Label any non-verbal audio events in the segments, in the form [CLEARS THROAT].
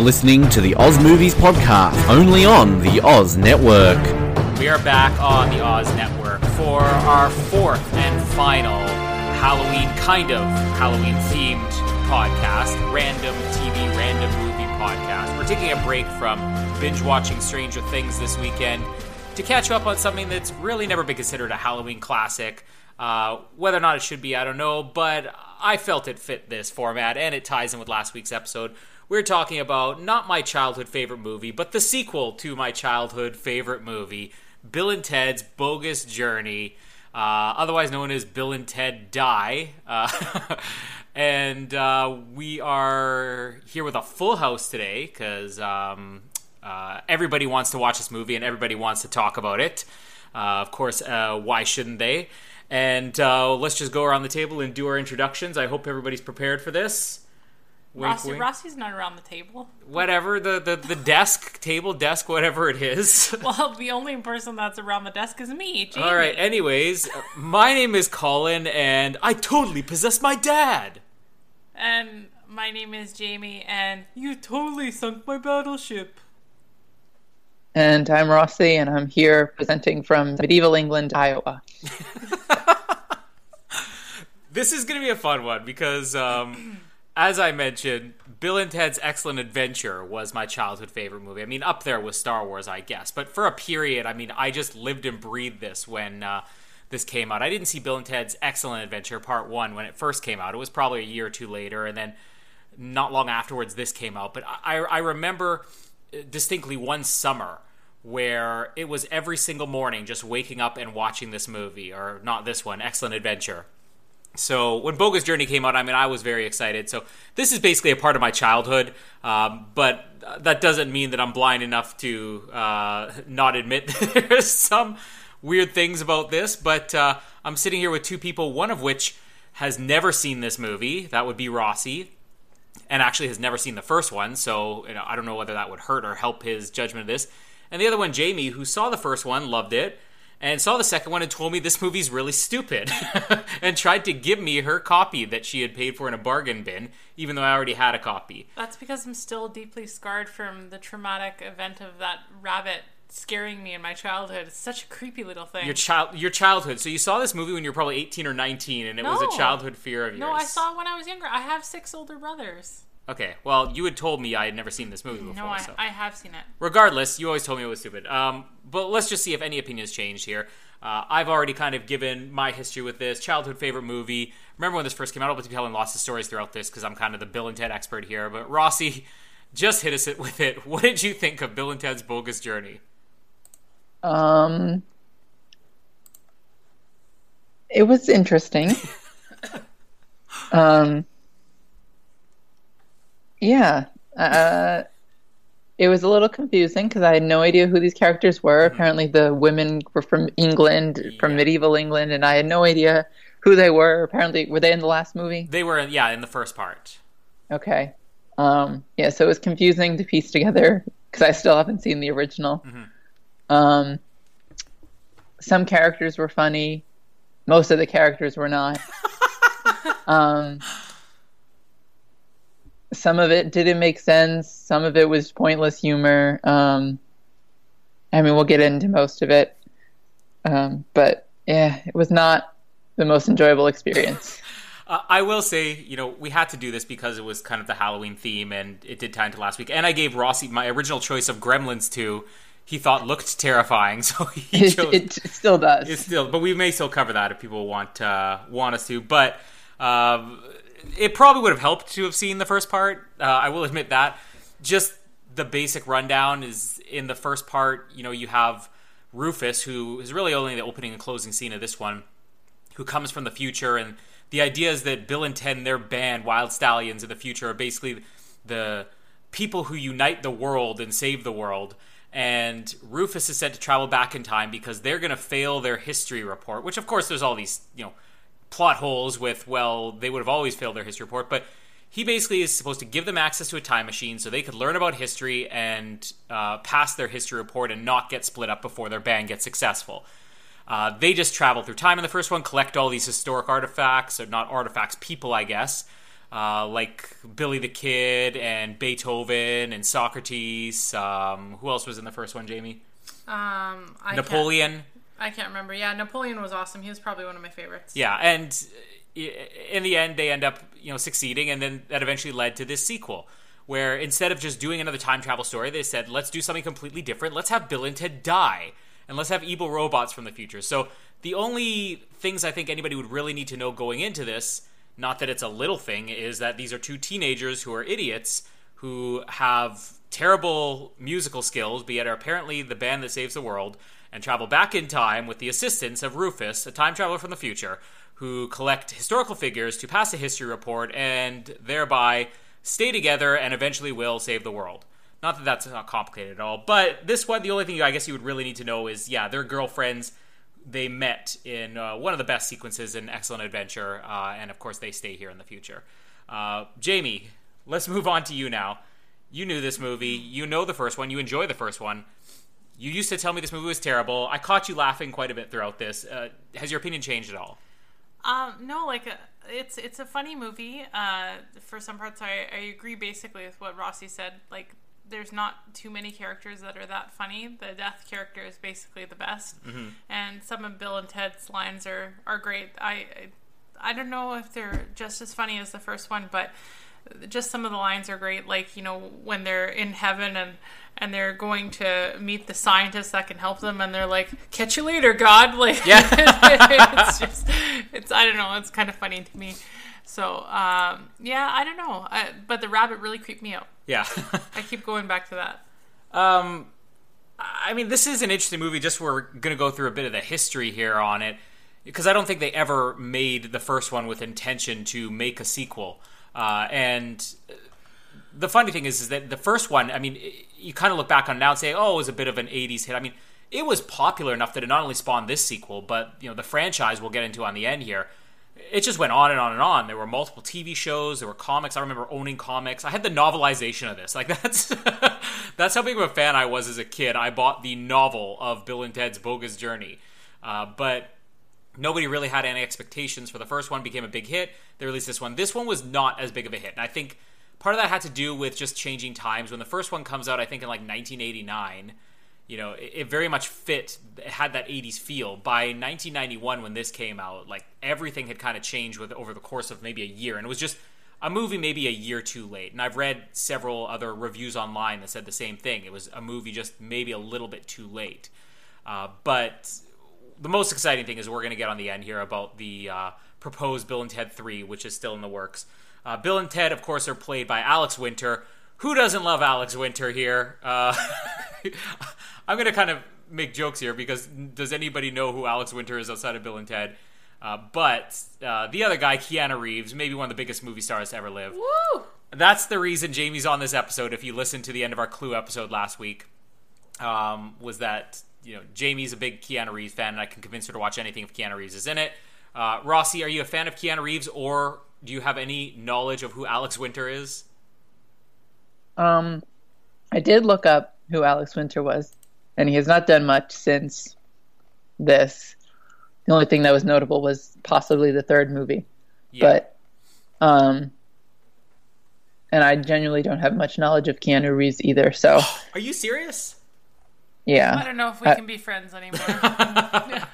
You're listening to the Oz Movies Podcast, only on the Oz Network. We are back on the Oz Network for our fourth and final Halloween, kind of Halloween themed podcast, Random TV, Random Movie Podcast. We're taking a break from binge watching Stranger Things this weekend to catch up on something that's really never been considered a Halloween classic. Uh, whether or not it should be, I don't know, but I felt it fit this format, and it ties in with last week's episode. We're talking about not my childhood favorite movie, but the sequel to my childhood favorite movie, Bill and Ted's Bogus Journey, uh, otherwise known as Bill and Ted Die. Uh, [LAUGHS] and uh, we are here with a full house today because um, uh, everybody wants to watch this movie and everybody wants to talk about it. Uh, of course, uh, why shouldn't they? And let's just go around the table and do our introductions. I hope everybody's prepared for this. Wink, Rossi, wink. Rossi's not around the table. Whatever the, the the desk, table, desk, whatever it is. [LAUGHS] Well, the only person that's around the desk is me, Jamie. All right. Anyways, my name is Colin, and I totally possess my dad. And my name is Jamie, and you totally sunk my battleship. And I'm Rossi, and I'm here presenting from medieval England, Iowa. [LAUGHS] This is going to be a fun one because, um, [CLEARS THROAT] as I mentioned, Bill and Ted's Excellent Adventure was my childhood favorite movie. I mean, up there with Star Wars, I guess. But for a period, I mean, I just lived and breathed this when uh, this came out. I didn't see Bill and Ted's Excellent Adventure Part 1 when it first came out. It was probably a year or two later, and then not long afterwards, this came out. But I, I remember distinctly one summer where it was every single morning just waking up and watching this movie, or not this one, Excellent Adventure. So when Bogus Journey came out, I mean, I was very excited. So this is basically a part of my childhood, um, but that doesn't mean that I'm blind enough to uh, [LAUGHS] not admit [LAUGHS] there's some weird things about this. But uh, I'm sitting here with two people, one of which has never seen this movie. That would be Rossi, and actually has never seen the first one. So you know, I don't know whether that would hurt or help his judgment of this. And the other one, Jamie, who saw the first one, loved it and saw the second one and told me this movie's really stupid [LAUGHS] and tried to give me her copy that she had paid for in a bargain bin even though i already had a copy That's because I'm still deeply scarred from the traumatic event of that rabbit scaring me in my childhood. It's such a creepy little thing. your child your childhood so you saw this movie when you were probably 18 or 19 and it was a childhood fear of yours no, I saw it when I was younger. I have six older brothers. Okay well you had told me i had never seen this movie before No, I, so. I have seen it. regardless, you always told me it was stupid. Um, but let's just see if any opinions changed here. Uh, I've already kind of given my history with this childhood favorite movie. Remember when this first came out? I'll be telling lots of stories throughout this because I'm kind of the Bill and Ted expert here. But Rossi, [LAUGHS] just hit us [LAUGHS] with it. What did you think of Bill and Ted's Bogus Journey? Um, it was interesting. [LAUGHS] um, yeah. Uh, it was a little confusing because I had no idea who these characters were. Apparently, the women were from England, from medieval England, and I had no idea who they were. Apparently, were they in the last movie? They were, yeah, in the first part. Okay. Um, yeah, so it was confusing to piece together because I still haven't seen the original. Um, some characters were funny, most of the characters were not. [LAUGHS] um, some of it didn't make sense, some of it was pointless humor. Um, I mean, we'll get into most of it. Um, but yeah, it was not the most enjoyable experience. [LAUGHS] Uh, I will say, you know, we had to do this because it was kind of the Halloween theme, and it did tie into last week. And I gave Rossi my original choice of Gremlins 2. He thought looked terrifying, [LAUGHS] so he it, chose. it still does. It still, but we may still cover that if people want uh, want us to. But um, it probably would have helped to have seen the first part. Uh, I will admit that. Just the basic rundown is in the first part. You know, you have Rufus, who is really only the opening and closing scene of this one, who comes from the future, and the idea is that Bill and Ted and their band, Wyld Stallyns, in the future are basically the people who unite the world and save the world. And Rufus is sent to travel back in time because they're going to fail their history report, which, of course, there's all these, you know, plot holes with, well, they would have always failed their history report, but he basically is supposed to give them access to a time machine so they could learn about history and uh, pass their history report and not get split up before their band gets successful. Uh, they just travel through time in the first one, collect all these historic artifacts, or not artifacts, people, I guess. uh, like Billy the Kid and Beethoven and Socrates. Um, who else was in the first one, Jamie? Um, I Napoleon. I can't remember. Yeah, Napoleon was awesome. He was probably one of my favorites. Yeah, and uh, in the end, they end up you know succeeding, and then that eventually led to this sequel. Where instead of just doing another time travel story, they said, let's do something completely different. Let's have Bill and Ted die, and let's have evil robots from the future. So, the only things I think anybody would really need to know going into this, not that it's a little thing, is that these are two teenagers who are idiots who have terrible musical skills, be it apparently the band that saves the world, and travel back in time with the assistance of Rufus, a time traveler from the future, who collect historical figures to pass a history report and thereby stay together and eventually will save the world. Not that that's not complicated at all, but this one, the only thing I guess you would really need to know is yeah, their girlfriends. They met in uh, one of the best sequences in Excellent Adventure, uh, and of course, they stay here in the future. Uh, Jamie, let's move on to you now. You knew this movie, you know the first one, you enjoy the first one. You used to tell me this movie was terrible. I caught you laughing quite a bit throughout this. Uh, has your opinion changed at all? Um, no, like uh, it's it's a funny movie. Uh, for some parts, I, I agree basically with what Rossi said. Like, there's not too many characters that are that funny. The death character is basically the best, Mm-hmm. and some of Bill and Ted's lines are are great. I I, I don't know if they're just as funny as the first one, but just some of the lines are great. Like you know when they're in heaven and and they're going to meet the scientists that can help them, and they're like, "Catch you later, God!" [LAUGHS] Like, Yeah. [LAUGHS] it's just, it's I don't know, it's kind of funny to me. So, um, yeah, I don't know, I, but the rabbit really creeped me out. Yeah. [LAUGHS] I keep going back to that. Um, I mean, this is an interesting movie. Just we're going to go through a bit of the history here on it, because I don't think they ever made the first one with intention to make a sequel. Uh, and the funny thing is, is that the first one, I mean, you kind of look back on now and say, oh, it was a bit of an '80s hit. I mean, it was popular enough that it not only spawned this sequel, but you know, the franchise we'll get into on the end here. It just went on and on and on. There were multiple TV shows. There were comics. I remember owning comics. I had the novelization of this. [LAUGHS] Like that's that's how big of a fan I was as a kid. I bought the novel of Bill and Ted's Bogus Journey, uh, but nobody really had any expectations for the first one. Became a big hit. They released this one. This one was not as big of a hit, and I think part of that had to do with just changing times. When the first one comes out, I think in like 1989 you know, it, it, very much fit, it had that 80s feel. By 1991, when this came out, like everything had kind of changed with over the course of maybe a year, and it was just a movie maybe a year too late. And I've read several other reviews online that said the same thing. It was a movie just maybe a little bit too late. Uh, but the most exciting thing is we're going to get on the end here about the uh, proposed Bill and Ted 3, which is still in the works. Uh, Bill and Ted, of course, are played by Alex Winter. Who doesn't love Alex Winter here? Uh, [LAUGHS] I'm going to kind of make jokes here because does anybody know who Alex Winter is outside of Bill and Ted? Uh, but uh, the other guy, Keanu Reeves, maybe one of the biggest movie stars to ever live. Woo! That's the reason Jamie's on this episode. If you listened to the end of our Clue episode last week, um, was that you know Jamie's a big Keanu Reeves fan, and I can convince her to watch anything if Keanu Reeves is in it. Uh, Rossi, are you a fan of Keanu Reeves, or do you have any knowledge of who Alex Winter is? Um, I did look up who Alex Winter was, and he has not done much since this. The only thing that was notable was possibly the third movie, Yeah. but um, and I genuinely don't have much knowledge of Keanu Reeves either. So Are you serious? I don't know if we Uh, can be friends anymore. [LAUGHS]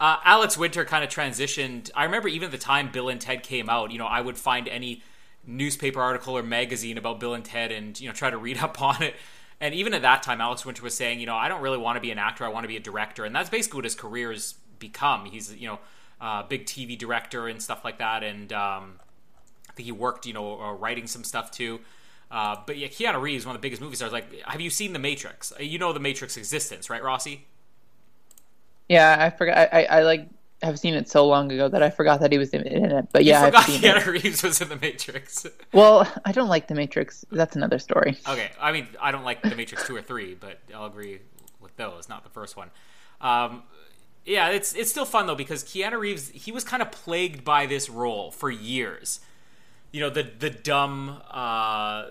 Uh, Alex Winter kind of transitioned. I remember even at the time Bill and Ted came out, you know, I would find any newspaper article or magazine about Bill and Ted and, you know, try to read [LAUGHS] up on it. And even at that time, Alex Winter was saying, you know, I don't really want to be an actor. I want to be a director. And that's basically what his career has become. He's, you know, a big TV director and stuff like that. And um, I think he worked, you know, uh, writing some stuff too. Uh, but yeah, Keanu Reeves, one of the biggest movie stars. Like, have you seen The Matrix? Uh, You know The Matrix existence, right, Rossi? yeah. I forgot. I, I, I like have seen it so long ago that I forgot that he was in, in it. But yeah, I've forgot seen Keanu it. Reeves was in The Matrix. [LAUGHS] Well, I don't like The Matrix. That's another story. Okay, I mean, I don't like The Matrix two or three, but I'll agree with those. Not the first one. Um, yeah, it's it's still fun though because Keanu Reeves he was kind of plagued by this role for years. You know, the the dumb. Uh,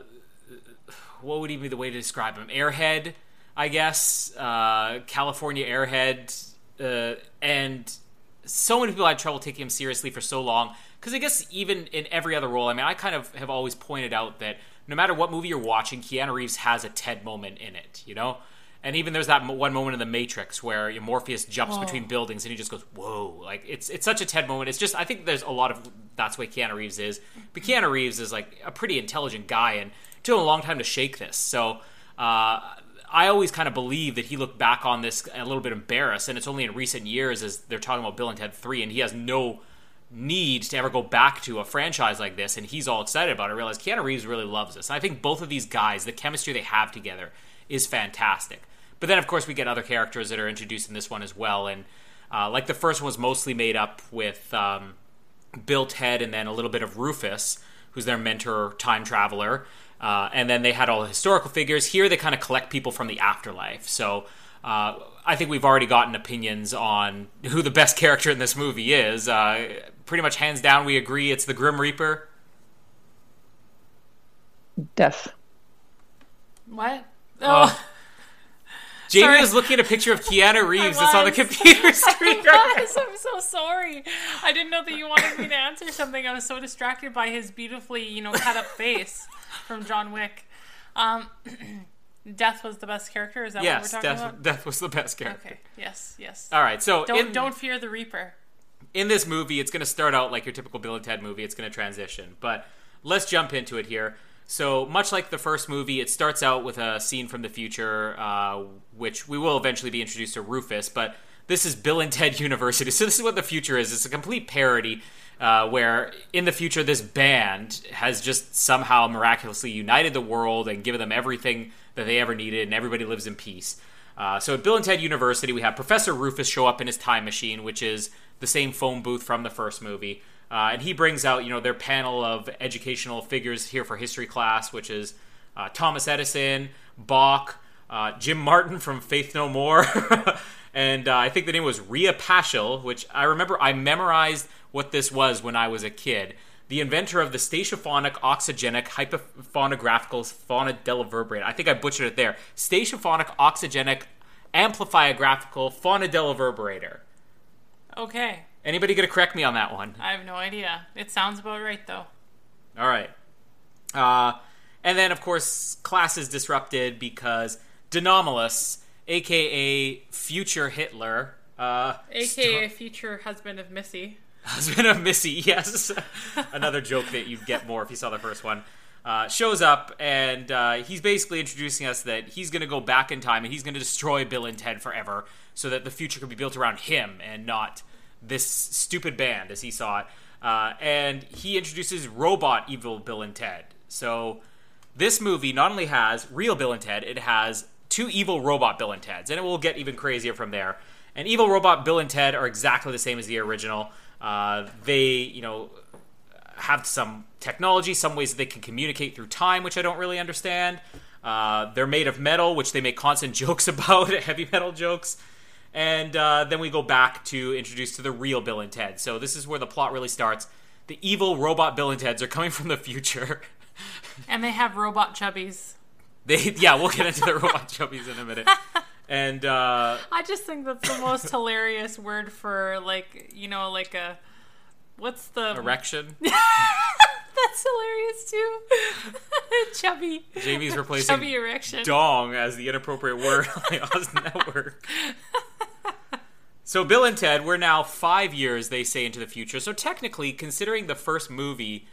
what would even be the way to describe him? Airhead, I guess. Uh, California Airhead, uh, and so many people had trouble taking him seriously for so long. Because I guess even in every other role, I mean, I kind of have always pointed out that no matter what movie you're watching, Keanu Reeves has a Ted moment in it, you know? And even there's that one moment in The Matrix where Morpheus jumps between buildings and he just goes, "Whoa!" Like it's it's such a Ted moment. It's just I think there's a lot of that's what Keanu Reeves is. But Keanu Reeves is like a pretty intelligent guy and took a long time to shake this. So uh, I always kind of believe that he looked back on this a little bit embarrassed, and it's only in recent years as they're talking about Bill and Ted Three, and he has no need to ever go back to a franchise like this, and he's all excited about it. I realize Keanu Reeves really loves this, and I think both of these guys, the chemistry they have together, is fantastic. But then, of course, we get other characters that are introduced in this one as well, and uh, like the first one was mostly made up with um, Bill, Ted, and then a little bit of Rufus, who's their mentor, time traveler. Uh, and then they had all the historical figures. Here, they kind of collect people from the afterlife. So uh, I think we've already gotten opinions on who the best character in this movie is. Uh, pretty much hands down, we agree it's the Grim Reaper. Death. What? Oh. Oh, [LAUGHS] Jamie Sorry. was looking at a picture of Keanu [LAUGHS] Reeves that's on the computer [LAUGHS] screen. I was. I'm so sorry. I didn't know that you wanted me to answer something. I was so distracted by his beautifully, you know, cut up face from John Wick. Um, [CLEARS THROAT] Death was the best character. Is that yes, what we're talking Death, about? Death was the best character. Okay. Yes. Yes. All right, so Don't in, don't fear the Reaper. in this movie, it's going to start out like your typical Bill and Ted movie. It's going to transition, but let's jump into it here. So much like the first movie, it starts out with a scene from the future, uh, which we will eventually be introduced to Rufus. But this is Bill and Ted [LAUGHS] University, so this is what the future is. It's a complete parody. Uh, where in the future this band has just somehow miraculously united the world and given them everything that they ever needed, and everybody lives in peace. Uh, so at Bill and Ted University, we have Professor Rufus show up in his time machine, which is the same phone booth from the first movie. Uh, and he brings out, you know, their panel of educational figures here for history class, which is uh, Thomas Edison, Bach, uh, Jim Martin from Faith No More, [LAUGHS] and uh, I think the name was Rhea Paschal, which I remember I memorized what this was when I was a kid. The inventor of the stationphonic oxygenic hypophonographical phonodeliverbrator. I think I butchered it there. Stationphonic oxygenic amplifiographical phonodeliverbrator. Okay. Anybody gonna correct me on that one? I have no idea. It sounds about right though. All right. Uh, and then, of course, class is disrupted because De Nomolos, aka Future Hitler, uh, AKA future husband of Missy. Husband of Missy, [LAUGHS] yes, another joke that you'd get more if you saw the first one, uh, shows up and uh, he's basically introducing us that he's going to go back in time and he's going to destroy Bill and Ted forever so that the future could be built around him and not this stupid band as he saw it. Uh, and he introduces robot evil Bill and Ted. So this movie not only has real Bill and Ted, it has two evil robot Bill and Teds, and it will get even crazier from there. And evil robot Bill and Ted are exactly the same as the original. Uh, they, you know, have some technology, some ways that they can communicate through time, which I don't really understand. Uh, they're made of metal, which they make constant [LAUGHS] jokes about, [LAUGHS] heavy metal jokes. And uh, then we go back to introduce to the real Bill and Ted. So this is where the plot really starts. The evil robot Bill and Teds are coming from the [LAUGHS] future. And they have robot chubbies. They, yeah, we'll get into the robot chubbies in a minute. And uh, I just think that's the most hilarious word for like you know like a what's the erection. [LAUGHS] That's hilarious too. [LAUGHS] Chubby. Jamie's replacing Chubby erection. dong as the inappropriate word on the Oz [LAUGHS] Network. So Bill and Ted, we're now five years, they say, into the future. So technically, considering the first movie,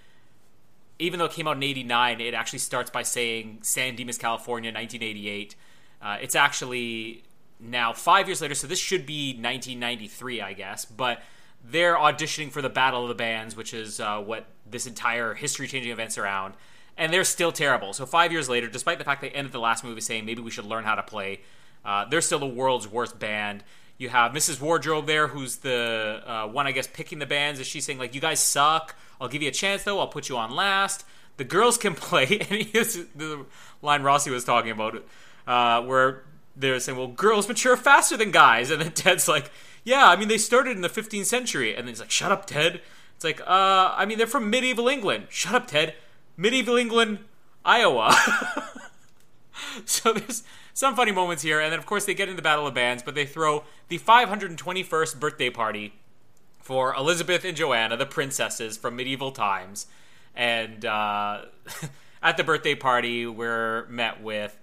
even though it came out in '89, it actually starts by saying San Dimas, California, 1988. Uh, it's actually now five years later, so this should be 1993, I guess. But they're auditioning for the Battle of the Bands, which is uh, what this entire history-changing event's around, and they're still terrible. So five years later, despite the fact they ended the last movie saying maybe we should learn how to play, uh, they're still the world's worst band. You have Mrs. Wardrobe there, who's the uh, one, I guess, picking the bands. Is she saying like, "You guys suck. I'll give you a chance, though. I'll put you on last." The girls can [LAUGHS] play, and the line Rossi was talking about, uh, where they're saying, "Well, girls mature faster than guys," and then [LAUGHS] Ted's like, "Yeah, I mean they started in the 15th century," and then he's like, "Shut up, Ted." It's like, uh, I mean they're from medieval England. Shut up, Ted. Medieval England, Iowa. [LAUGHS] so there's some funny moments here, and then of course they get into the Battle of Bands, but they throw the 521st birthday party for Elizabeth and Joanna, the princesses from medieval times. And uh, [LAUGHS] at the birthday party, we're met with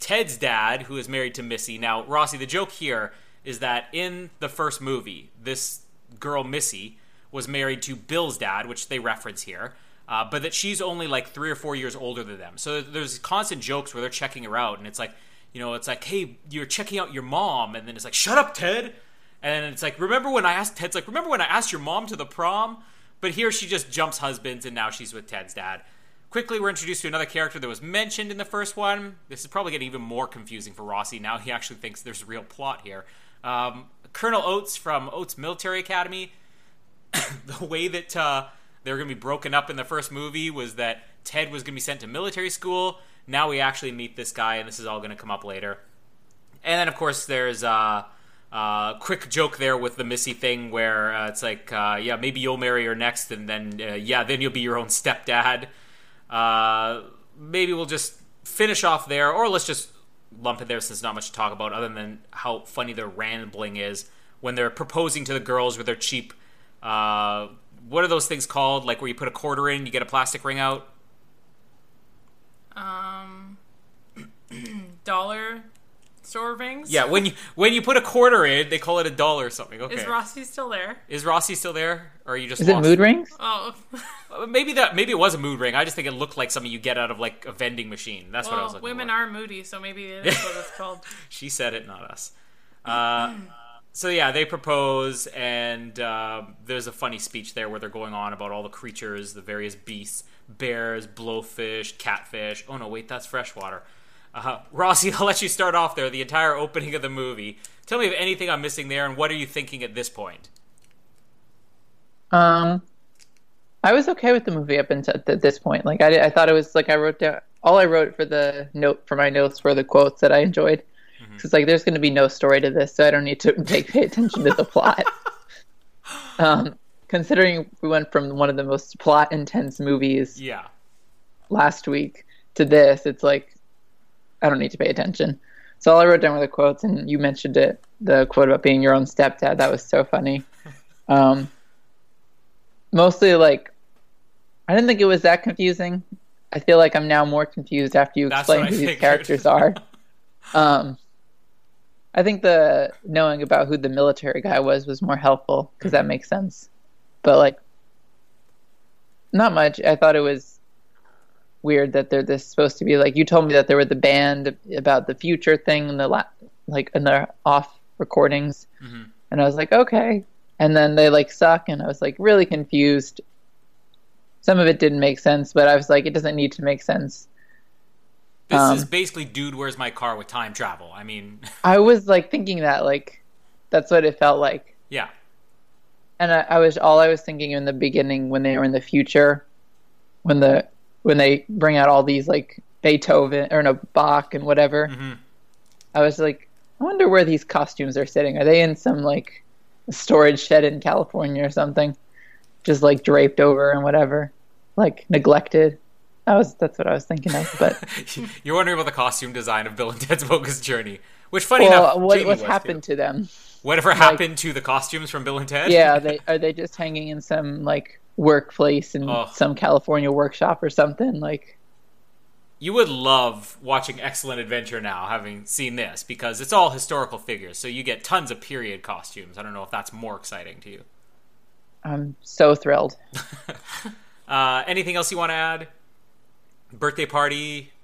Ted's dad, who is married to Missy. Now, Rossi, the joke here is that in the first movie, this girl, Missy, was married to Bill's dad, which they reference here. Uh, but that she's only like three or four years older than them. So there's constant jokes where they're checking her out, and it's like, you know, it's like, hey, you're checking out your mom, and then it's like, shut up, Ted. And it's like, remember when I asked Ted's like, remember when I asked your mom to the prom? But here she just jumps husbands, and now she's with Ted's dad. Quickly, we're introduced to another character that was mentioned in the first one. This is probably getting even more confusing for Rossi. Now he actually thinks there's a real plot here. Um, Colonel Oats from Oats Military Academy. [COUGHS] the way that uh, they were going to be broken up in the first movie was that Ted was going to be sent to military school. Now we actually meet this guy, and this is all going to come up later. And then, of course, there's a uh, uh, quick joke there with the Missy thing where uh, it's like, uh, yeah, maybe you'll marry her next, and then, uh, yeah, then you'll be your own stepdad. Uh, maybe we'll just finish off there, or let's just lump it there since not much to talk about other than how funny their rambling is when they're proposing to the girls with their cheap uh, what are those things called? Like where you put a quarter in, you get a plastic ring out. Um, [CLEARS THROAT] dollar store rings. Yeah, when you when you put a quarter in, they call it a dollar or something. Okay. Is Rossi still there? Is Rossi still there, or are you just? Is it lost? mood rings? Oh, [LAUGHS] Uh, Maybe that maybe it was a mood ring. I just think it looked like something you get out of like a vending machine. That's what I was well, looking women for. are moody, so maybe it is what it's called. [LAUGHS] She said it, not us. Uh, so yeah, they propose, and uh, there's a funny speech there where they're going on about all the creatures, the various beasts, bears, blowfish, catfish. Oh no, wait, that's freshwater. Uh, Rossi, [LAUGHS] I'll let you start off there. The entire opening of the movie. Tell me if anything I'm missing there, and what are you thinking at this point? Um, I was okay with the movie up until th- this point. Like I, I thought it was like I wrote down all I wrote for the note for my notes were the quotes that I enjoyed. Because like there's going to be no story to this, so I don't need to [LAUGHS] take pay attention to the plot. [LAUGHS] um, considering we went from one of the most plot intense movies Yeah, last week to this, it's like I don't need to pay attention. So all I wrote down were the quotes, and you mentioned it. The quote about being your own stepdad that was so funny. [LAUGHS] Um, mostly like I didn't think it was that confusing. I feel like I'm now more confused after you explain who these characters are. [LAUGHS] um, I think the knowing about who the military guy was was more helpful because that makes sense. But like, not much. I thought it was weird that they're this supposed to be like you told me that there were the band about the future thing in the la- like in the off recordings, and I was like okay, and then they like suck, and I was like really confused. Some of it didn't make sense, but I was like, it doesn't need to make sense. this Um, is basically "Dude, Where's My Car" with time travel. I mean, [LAUGHS] I was like thinking that like that's what it felt like. yeah, and I, I was all I was thinking in the beginning when they were in the future, when the when they bring out all these like Beethoven or no Bach and whatever. Mhm. I was like, I wonder where these costumes are sitting. Are they in some like storage shed in California or something, just like draped over and whatever, like neglected? That was that's what I was thinking of. But [LAUGHS] you're wondering about the costume design of Bill and Ted's Bogus Journey. Which, funny well, enough, what happened too. to them? Whatever happened to the costumes from Bill and Ted? Yeah, [LAUGHS] they are they just hanging in some like workplace in some California workshop or something like. You would love watching Excellent Adventure now, having seen this, because it's all historical figures, so you get tons of period costumes. I don't know if that's more exciting to you. I'm so thrilled. [LAUGHS] Uh, anything else you want to add? Birthday party,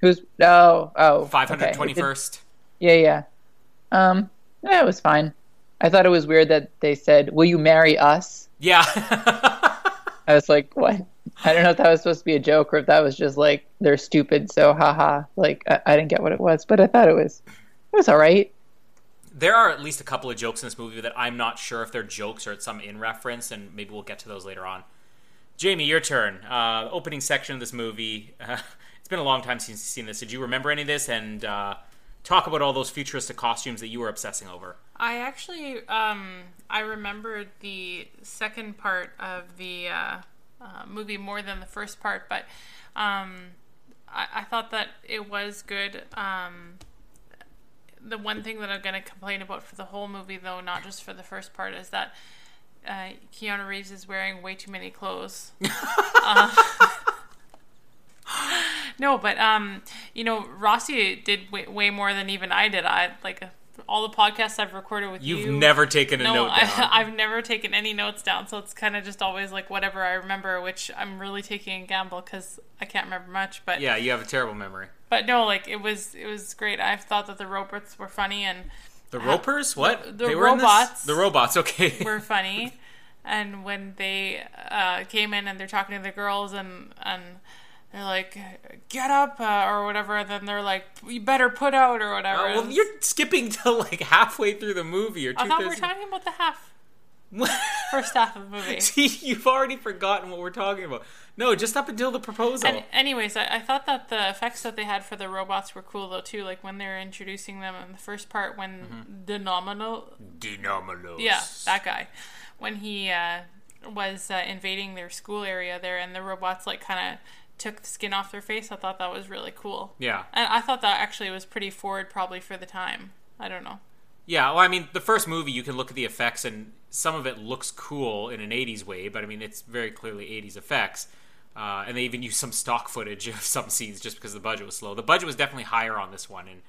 Who's oh oh five hundred twenty first. Yeah, yeah. Um, yeah, it was fine. I thought it was weird that they said, "Will you marry us?" Yeah. [LAUGHS] I was like, "What?" I don't know if that was supposed to be a joke or if that was just like they're stupid, so haha. Like I, I didn't get what it was, but I thought it was it was all right. there are at least a couple of jokes in this movie that I'm not sure if they're jokes or it's some in reference, and maybe we'll get to those later on. Jamie, your turn. Uh, opening section of this movie. Uh, [LAUGHS] it's been a long time since you've seen this. Did you remember any of this? And uh, talk about all those futuristic costumes that you were obsessing over. I actually, um, I remembered the second part of the uh, uh, movie more than the first part, but um, I, I thought that it was good. Um, the one thing that I'm going to complain about for the whole movie, though, not just for the first part, is that uh, Keanu Reeves is wearing way too many clothes. [LAUGHS] [LAUGHS] no, but um, you know, Rossi did way, way more than even I did. I like all the podcasts I've recorded with You've you. never taken a no, note [LAUGHS] down. I, I've never taken any notes down, so it's kind of just always like whatever I remember, which I'm really taking a gamble because I can't remember much. But yeah, you have a terrible memory. but no, like it was it was great. I thought that the robots were funny and The Ropers? What? the They were in this? robots. The robots, okay. [LAUGHS] were funny. and when they uh, came in and they're talking to the girls and and they're like, "Get up" uh, or whatever, and then they're like, "You better put out" or whatever. Uh, well, you're skipping to like halfway through the movie or two I thought we were talking about the half [LAUGHS] first half of the movie. [LAUGHS] See, you've already forgotten what we're talking about. No, just up until the proposal. And anyways, I, I thought that the effects that they had for the robots were cool though too. Like when they were introducing them in the first part, when Mm-hmm. Denominal, Denominals. yeah, that guy, when he uh, was uh, invading their school area there, and the robots like kind of took the skin off their face. I thought that was really cool. Yeah. And I thought that actually was pretty forward, probably for the time. I don't know. Yeah, well, I mean, the first movie, you can look at the effects, and some of it looks cool in an 80s way, but I mean, it's very clearly 80s effects. Uh, and they even use some stock footage of [LAUGHS] some scenes just because the budget was slow. The budget was definitely higher on this one, and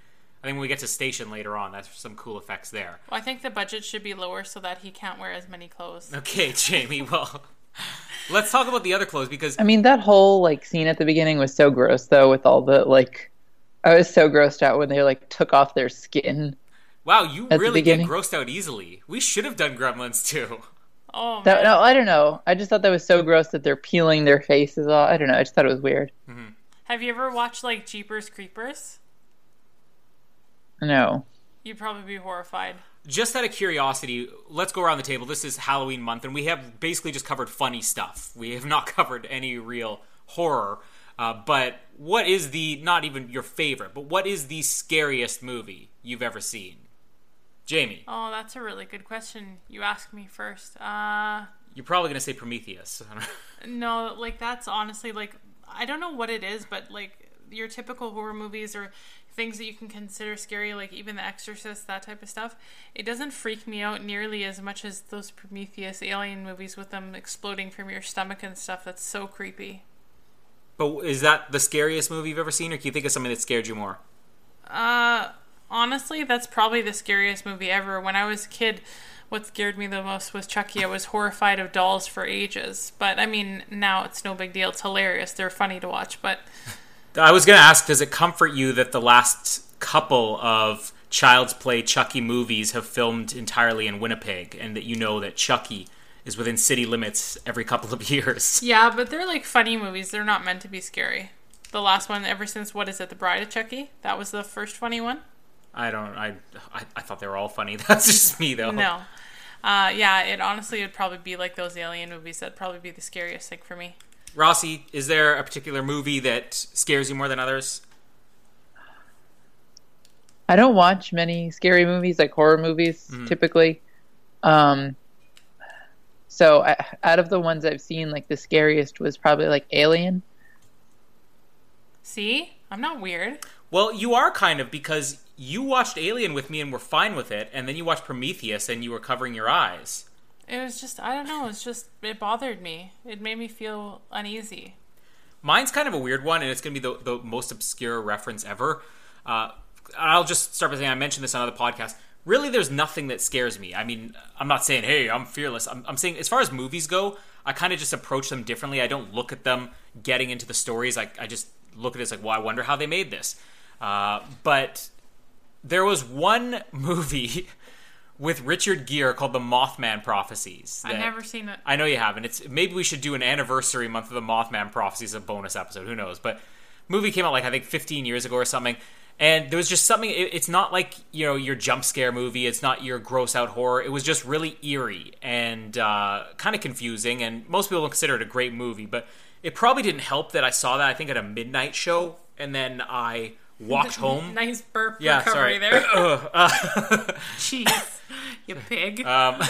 I think when we get to Station later on, that's some cool effects there. Well, I think the budget should be lower so that he can't wear as many clothes. Okay, [LAUGHS] Jamie, well, [LAUGHS] let's talk about the other clothes because I mean, that whole like scene at the beginning was so gross, though, with all the like. I was so grossed out when they like took off their skin. wow, you really get grossed out easily. We should have done Gremlins too. [LAUGHS] Oh, That, no, I don't know. I just thought that was so gross that they're peeling their faces off. I don't know. I just thought it was weird. Mm-hmm. have you ever watched like Jeepers Creepers? No. You'd probably be horrified. Just out of curiosity, let's go around the table. This is Halloween month, and we have basically just covered funny stuff. We have not [LAUGHS] covered any real horror. Uh, but what is the not even your favorite, but what is the scariest movie you've ever seen? Jamie, Oh, that's a really good question. You asked me first. Uh you're probably gonna say Prometheus. [LAUGHS] no, like that's honestly like I don't know what it is, but like your typical horror movies or things that you can consider scary, like even The Exorcist, that type of stuff, it doesn't freak me out nearly as much as those Prometheus alien movies with them exploding from your stomach and stuff. That's so creepy. but is that the scariest movie you've ever seen, or can you think of something that scared you more? Uh, honestly, that's probably the scariest movie ever. When I was a kid, what scared me the most was Chucky. I was horrified of dolls for ages. But I mean, now it's no big deal. It's hilarious. They're funny to watch. But [LAUGHS] I was gonna ask, does it comfort you that the last couple of Child's Play Chucky movies have filmed entirely in Winnipeg, and that you know that Chucky is within city limits every couple of [LAUGHS] years? yeah, but they're like funny movies. They're not meant to be scary. The last one, ever since what is it, The Bride of Chucky? That was the first funny one. I don't. I, I I thought they were all funny. [LAUGHS] That's just me though. No. Uh, yeah, it honestly would probably be like those alien movies. That'd probably be the scariest thing for me. Rossi, is there a particular movie that scares you more than others? I don't watch many scary movies, like horror movies, typically. Um, so I, out of the ones I've seen, like the scariest was probably like Alien. See, I'm not weird. Well, you are kind of because you watched Alien with me and were fine with it, and then you watched Prometheus and you were covering your eyes. It was just, I don't know. It's just, it bothered me. It made me feel uneasy. Mine's kind of a weird one, and it's going to be the, the most obscure reference ever. Uh, I'll just start by saying I mentioned this on other podcasts. Really, there's nothing that scares me. I mean, I'm not saying, hey, I'm fearless. I'm, I'm saying, as far as movies go, I kind of just approach them differently. I don't look at them getting into the stories. I, I just look at it as like, well, I wonder how they made this. Uh, but there was one [LAUGHS] movie with Richard Gere called The Mothman Prophecies. I've never seen it. I know you haven't. It's maybe we should do an anniversary month of the Mothman Prophecies, a bonus episode. Who knows? But movie came out like I think 15 years ago or something, and there was just something. It, it's not like you know your jump scare movie. It's not your gross out horror. It was just really eerie and uh, kind of confusing. And most people don't consider it a great movie, but it probably didn't help that I saw that I think at a midnight show, and then I [LAUGHS] walked home. Nice burp Yeah, recovery sorry. there. Uh, [LAUGHS] Jeez, [LAUGHS] you pig. Um,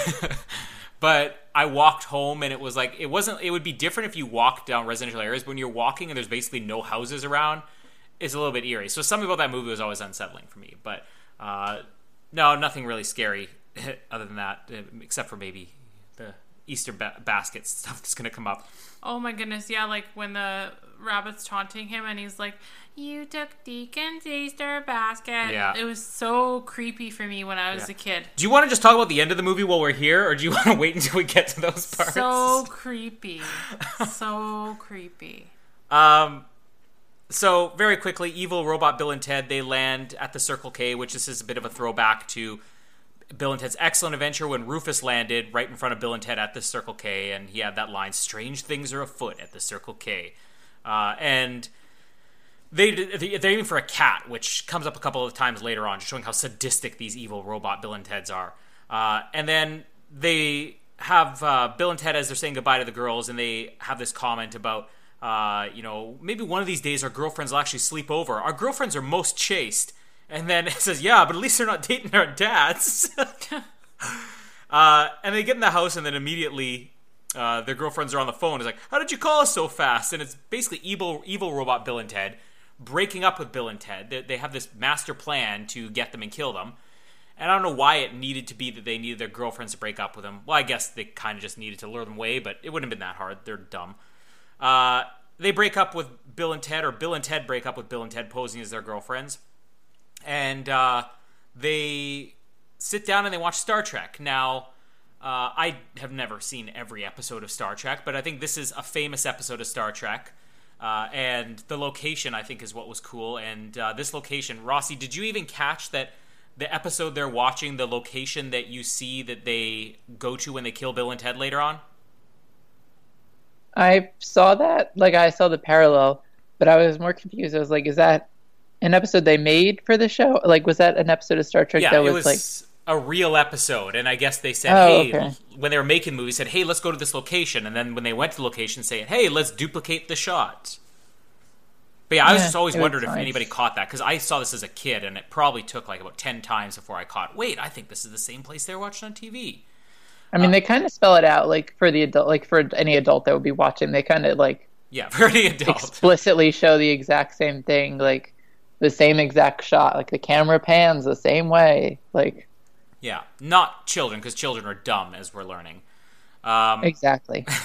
[LAUGHS] but I walked home and it was like it wasn't. It would be different if you walked down residential areas. But when you're walking and there's basically no houses around, it's a little bit eerie. So something about that movie was always unsettling for me. But Uh, no, nothing really scary [LAUGHS] other than that, uh, except for maybe Easter ba- basket stuff that's going to come up. Oh my goodness, yeah, like when the rabbit's taunting him and he's like, You took Deacon's Easter basket. Yeah. It was so creepy for me when I was Yeah. a kid. Do you want to just talk about the end of the movie while we're here, or do you [LAUGHS] want to wait until we get to those parts? So creepy. [LAUGHS] so creepy. Um, so very quickly, evil robot Bill and Ted they land at the Circle K, which this is a bit of a throwback to Bill and Ted's Excellent Adventure when Rufus landed right in front of Bill and Ted at the Circle K, and he had that line, "Strange things are afoot at the Circle K," uh, and. They, they- they're aiming for a cat, which comes up a couple of times later on, showing how sadistic these evil robot Bill and Teds are. Uh, and then they have uh, Bill and Ted as they're saying goodbye to the girls, and they have this comment about, uh, you know, maybe one of these days our girlfriends will actually sleep over. Our girlfriends are most chaste. And then it says, yeah, but at least they're not dating our dads. [LAUGHS] uh, and they get in the house, and then immediately uh, their girlfriends are on the phone. It's like, how did you call us so fast? And it's basically evil, evil robot Bill and Ted breaking up with Bill and Ted. They, they have this master plan to get them and kill them. And I don't know why it needed to be that they needed their girlfriends to break up with them. Well, I guess they kind of just needed to lure them away, but it wouldn't have been that hard. They're dumb. Uh, they break up with Bill and Ted, or Bill and Ted break up with Bill and Ted posing as their girlfriends. And uh, they sit down and they watch Star Trek. Now, uh, I have never seen every episode of Star Trek, but I think this is a famous episode of Star Trek. Uh, and the location, I think, is what was cool. And uh, this location, Rossi, did you even catch that the episode they're watching, the location that you see that they go to when they kill Bill and Ted later on? I saw that, like I saw the parallel, but I was more confused. I was like, is that an episode they made for the show? Like, was that an episode of Star Trek yeah, that it was, was like, a real episode, and I guess they said, Oh, "Hey," okay. when they were making movies, said, "Hey, let's go to this location," and then when they went to the location, saying, "Hey, let's duplicate the shot." But yeah, I was Yeah, just always wondered if nice. anybody caught that because I saw this as a kid, and it probably took like about ten times before I caught. Wait, I think this is the same place they were watching on TV. I mean, uh, they kind of spell it out, like for the adult, like for any adult that would be watching, they kind of like Yeah, [LAUGHS] very adult. explicitly show the exact same thing, like the same exact shot, like the camera pans the same way, like Yeah, not children because children are dumb, as we're learning. Um, exactly. [LAUGHS]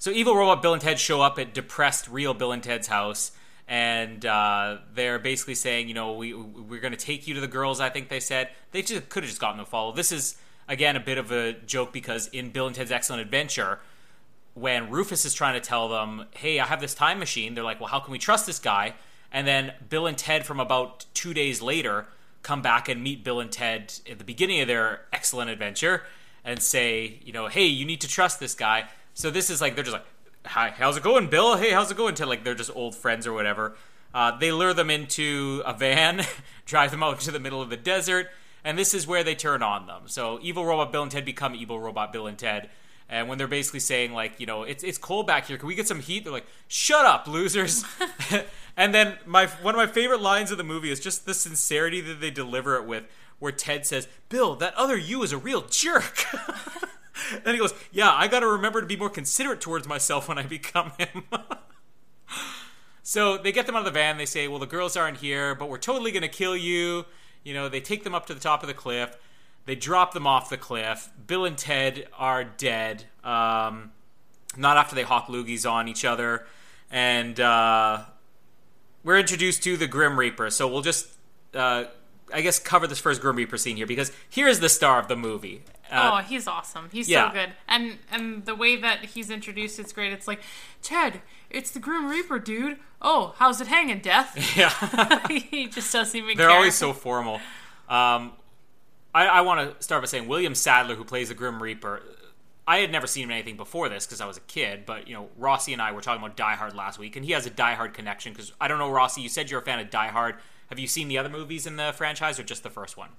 So evil robot Bill and Ted show up at depressed real Bill and Ted's house, and uh, they're basically saying, you know, we we're going to take you to the girls. I think they said they just could have just gotten them to follow. This is again a bit of a joke because in Bill and Ted's Excellent Adventure, when Rufus is trying to tell them, hey, I have this time machine, they're like, well, how can we trust this guy? And then Bill and Ted, from about two days later, come back and meet Bill and Ted at the beginning of their excellent adventure and say, you know, hey, you need to trust this guy. So this is like, they're just like, hi, how's it going, Bill? Hey, how's it going, Ted? Like, they're just old friends or whatever. Uh, they lure them into a van, [LAUGHS] drive them out to the middle of the desert, and this is where they turn on them. So evil robot Bill and Ted become evil robot Bill and Ted. And when they're basically saying like, you know, it's it's cold back here, can we get some heat? They're like, shut up, losers. [LAUGHS] and then my one of my favorite lines of the movie is just the sincerity that they deliver it with, where Ted says, "Bill, that other you is a real jerk." [LAUGHS] and he goes, "Yeah, I got to remember to be more considerate towards myself when I become him." [LAUGHS] So they get them out of the van. They say, "Well, the girls aren't here, but we're totally going to kill you." You know, they take them up to the top of the cliff. They drop them off the cliff. Bill and Ted are dead. Um, not after they hawk loogies on each other, and uh, we're introduced to the Grim Reaper. So we'll just, uh, I guess, cover this first Grim Reaper scene here because here is the star of the movie. oh, Uh, he's awesome. He's yeah. so good. And and the way that he's introduced, it's great. It's like, Ted, it's the Grim Reaper, dude. Oh, how's it hanging, Death? [LAUGHS] yeah. [LAUGHS] he just doesn't even They're care. always so formal. Um, I, I want to start by saying William Sadler, who plays the Grim Reaper, I had never seen him in anything before this because I was a kid. But you know, Rossi and I were talking about Die Hard last week, and he has a Die Hard connection. Because I don't know, Rossi, you said you're a fan of Die Hard. Have you seen the other movies in the franchise, or just the first one?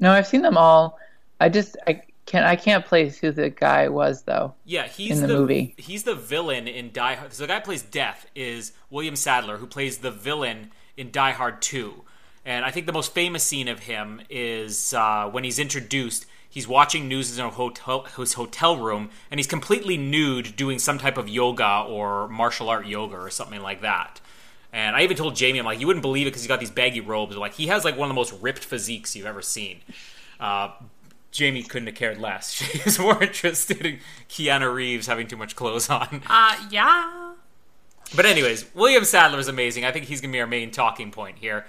No, I've seen them all. I just I can't I can't place who the guy was though. Yeah, he's In the movie. He's the villain in Die Hard. So the guy who plays Death is William Sadler, who plays the villain in Die Hard Two. And I think the most famous scene of him is uh, when he's introduced. He's watching news in a hotel, his hotel room, and he's completely nude, doing some type of yoga or martial art yoga or something like that. And I even told Jamie, I'm like, you wouldn't believe it because he's got these baggy robes. Like he has like one of the most ripped physiques you've ever seen. Uh, Jamie couldn't have cared less. [LAUGHS] She was more interested in Keanu Reeves having too much clothes on. Uh, yeah. But anyways, William Sadler is amazing. I think he's gonna be our main talking point here.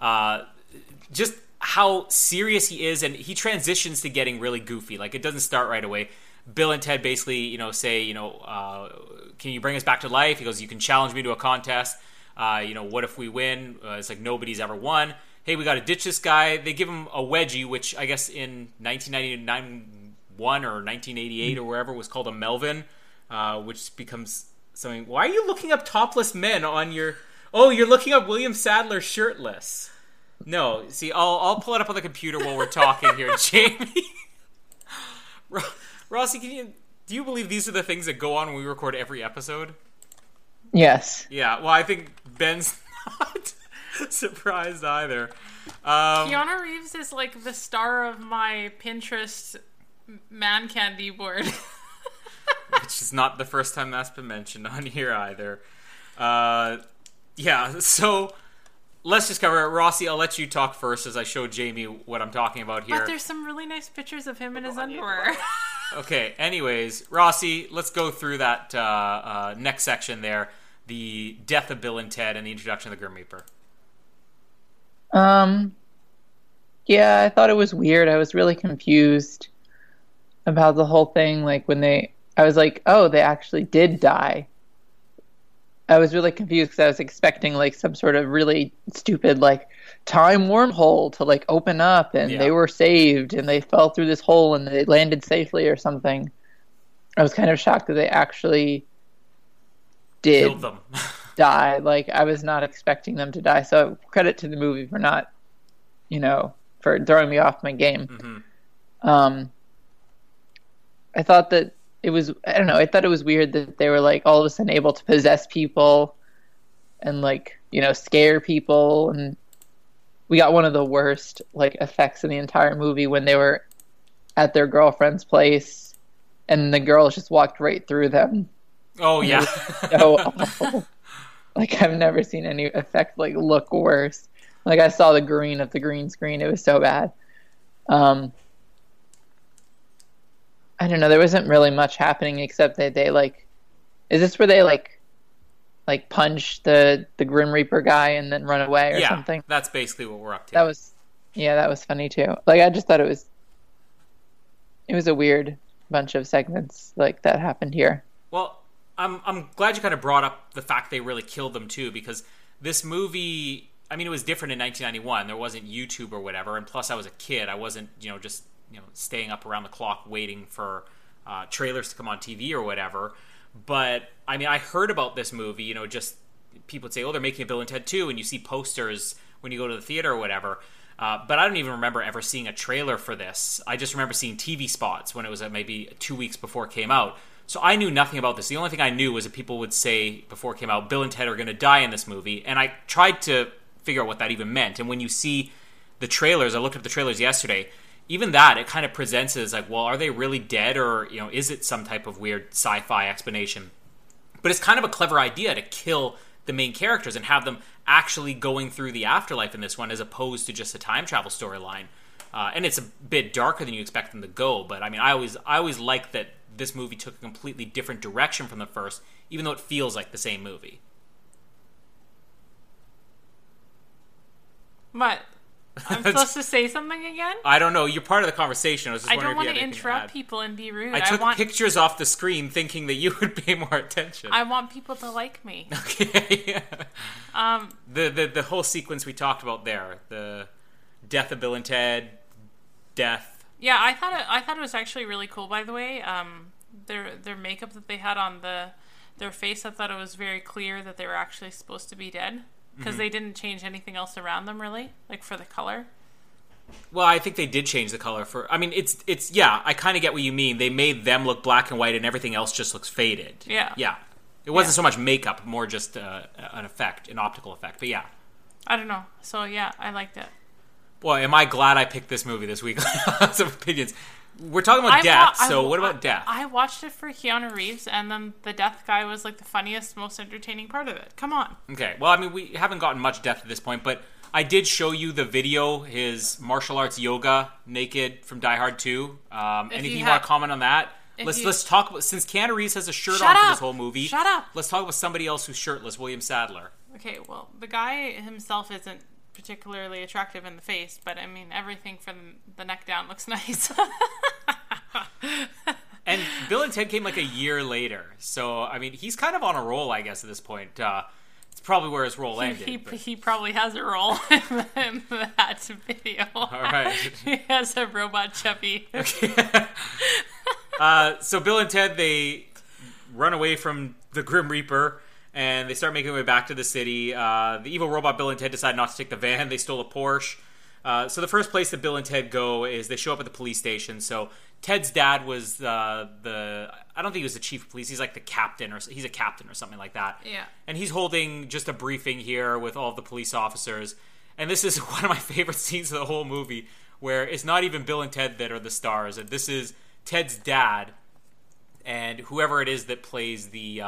Uh, just how serious he is, and he transitions to getting really goofy. Like it doesn't start right away. Bill and Ted basically, you know, say, you know, uh, can you bring us back to life? He goes, you can challenge me to a contest. Uh, you know, what if we win? Uh, it's like nobody's ever won. Hey, we got to ditch this guy. They give him a wedgie, which I guess in 1999 one or 1988 or wherever was called a Melvin, uh, which becomes something. Why are you looking up topless men on your? Oh, you're looking up William Sadler shirtless. No, see, I'll I'll pull it up on the computer while we're talking here, [LAUGHS] Jamie. Ro- Rossi, can you do you believe these are the things that go on when we record every episode? Yes. Yeah, well, I think Ben's not [LAUGHS] surprised either. Um, Keanu Reeves is like the star of my Pinterest man candy board. [LAUGHS] which is not the first time that's been mentioned on here either. Uh, yeah, so let's just cover it. Rossi, I'll let you talk first as I show Jamie what I'm talking about here. but there's some really nice pictures of him in his underwear. [LAUGHS] Okay, anyways, Rossi, let's go through that uh, uh, next section there the death of Bill and Ted and the introduction of the Grim Reaper. Um, yeah, I thought it was weird. I was really confused about the whole thing. Like when they, I was like, oh, they actually did die. I was really confused because I was expecting like some sort of really stupid like time wormhole to like open up and Yeah. they were saved and they fell through this hole and they landed safely or something. I was kind of shocked that they actually did Killed them. [LAUGHS] die. Like I was not expecting them to die. So credit to the movie for not, you know, for throwing me off my game. Mm-hmm. Um, I thought that it was. I don't know. I thought it was weird that they were like all of a sudden able to possess people, and like you know scare people. And we got one of the worst like effects in the entire movie when they were at their girlfriend's place, and the girls just walked right through them oh, yeah. [LAUGHS] so awful. Like I've never seen any effect like look worse. Like I saw the green of the green screen; it was so bad. Um, I don't know. There wasn't really much happening except that they like. Is this where they like, like punch the the Grim Reaper guy and then run away or yeah, something? that's basically what we're up to. That was, yeah, that was funny too. Like I just thought it was. It was a weird bunch of segments like that happened here. Well, I'm I'm glad you kind of brought up the fact they really killed them too, because this movie. I mean, it was different in 1991. There wasn't YouTube or whatever, and plus, I was a kid. I wasn't, you know, just you know staying up around the clock waiting for uh, trailers to come on TV or whatever. But I mean, I heard about this movie. You know, just people would say, "Oh, they're making a Bill and Ted 2," and you see posters when you go to the theater or whatever. Uh, but I don't even remember ever seeing a trailer for this. I just remember seeing TV spots when it was uh, maybe two weeks before it came out. So I knew nothing about this. The only thing I knew was that people would say before it came out, Bill and Ted are going to die in this movie. And I tried to figure out what that even meant. And when you see the trailers, I looked up the trailers yesterday. Even that, it kind of presents as like, well, are they really dead, or you know, is it some type of weird sci-fi explanation? But it's kind of a clever idea to kill the main characters and have them actually going through the afterlife in this one, as opposed to just a time travel storyline. Uh, and it's a bit darker than you expect them to go. But I mean, I always, I always like that this movie took a completely different direction from the first, even though it feels like the same movie. What? I'm supposed to say something again? I don't know. You're part of the conversation. I was just I don't want to interrupt people and be rude. I I, took want pictures off the screen thinking that you [LAUGHS] would pay more attention. I want people to like me. [LAUGHS] Okay. Um, the, the the whole sequence we talked about there, the death of Bill and Ted, death. yeah, I thought it, I thought it was actually really cool. By the way, um, their their makeup that they had on the their face, I thought it was very clear that they were actually supposed to be dead because they didn't change anything else around them really, like for the color. Well, I think they did change the color for. I mean, it's it's yeah. I kind of get what you mean. They made them look black and white, and everything else just looks faded. Yeah. yeah. It wasn't Yeah. so much makeup, more just uh, an effect, an optical effect. But yeah. I don't know. So yeah, I liked it. Boy, am I glad I picked this movie this week. [LAUGHS] Lots of opinions. We're talking about I death. wa- so wa- what about death? I watched it for Keanu Reeves, and then the death guy was like the funniest, most entertaining part of it. Come on. Okay. Well, I mean, we haven't gotten much death at this point, but I did show you the video, his martial arts yoga naked from Die Hard 2. Um, anything you you, want to comment on that? Let's you- let's talk about since Keanu Reeves has a shirt on for this whole movie. Shut up! Let's talk about somebody else who's shirtless, William Sadler. Okay, well, the guy himself isn't particularly attractive in the face, but I mean, everything from the neck down looks [LAUGHS] nice. And Bill and Ted came like a year later, so I mean, he's kind of on a roll, I guess, at this point. Uh, it's probably where his role ended. he, but- he probably has a role in, [LAUGHS] in that video. All right. [LAUGHS] he has a robot chubby. Uh, so Bill and Ted they run away from the Grim Reaper and they start making their way back to the city. Uh, the evil robot Bill and Ted decide not to take the van; they stole a Porsche. Uh, so the first place that Bill and Ted go is they show up at the police station. So Ted's dad was uh, the I don't think he was the chief of police. He's like the captain or he's a captain or something like that. Yeah. And he's holding just a briefing here with all the police officers. And this is [LAUGHS] one of my favorite scenes of the whole movie, where it's not even Bill and Ted that are the stars, this is Ted's dad and whoever it is that plays the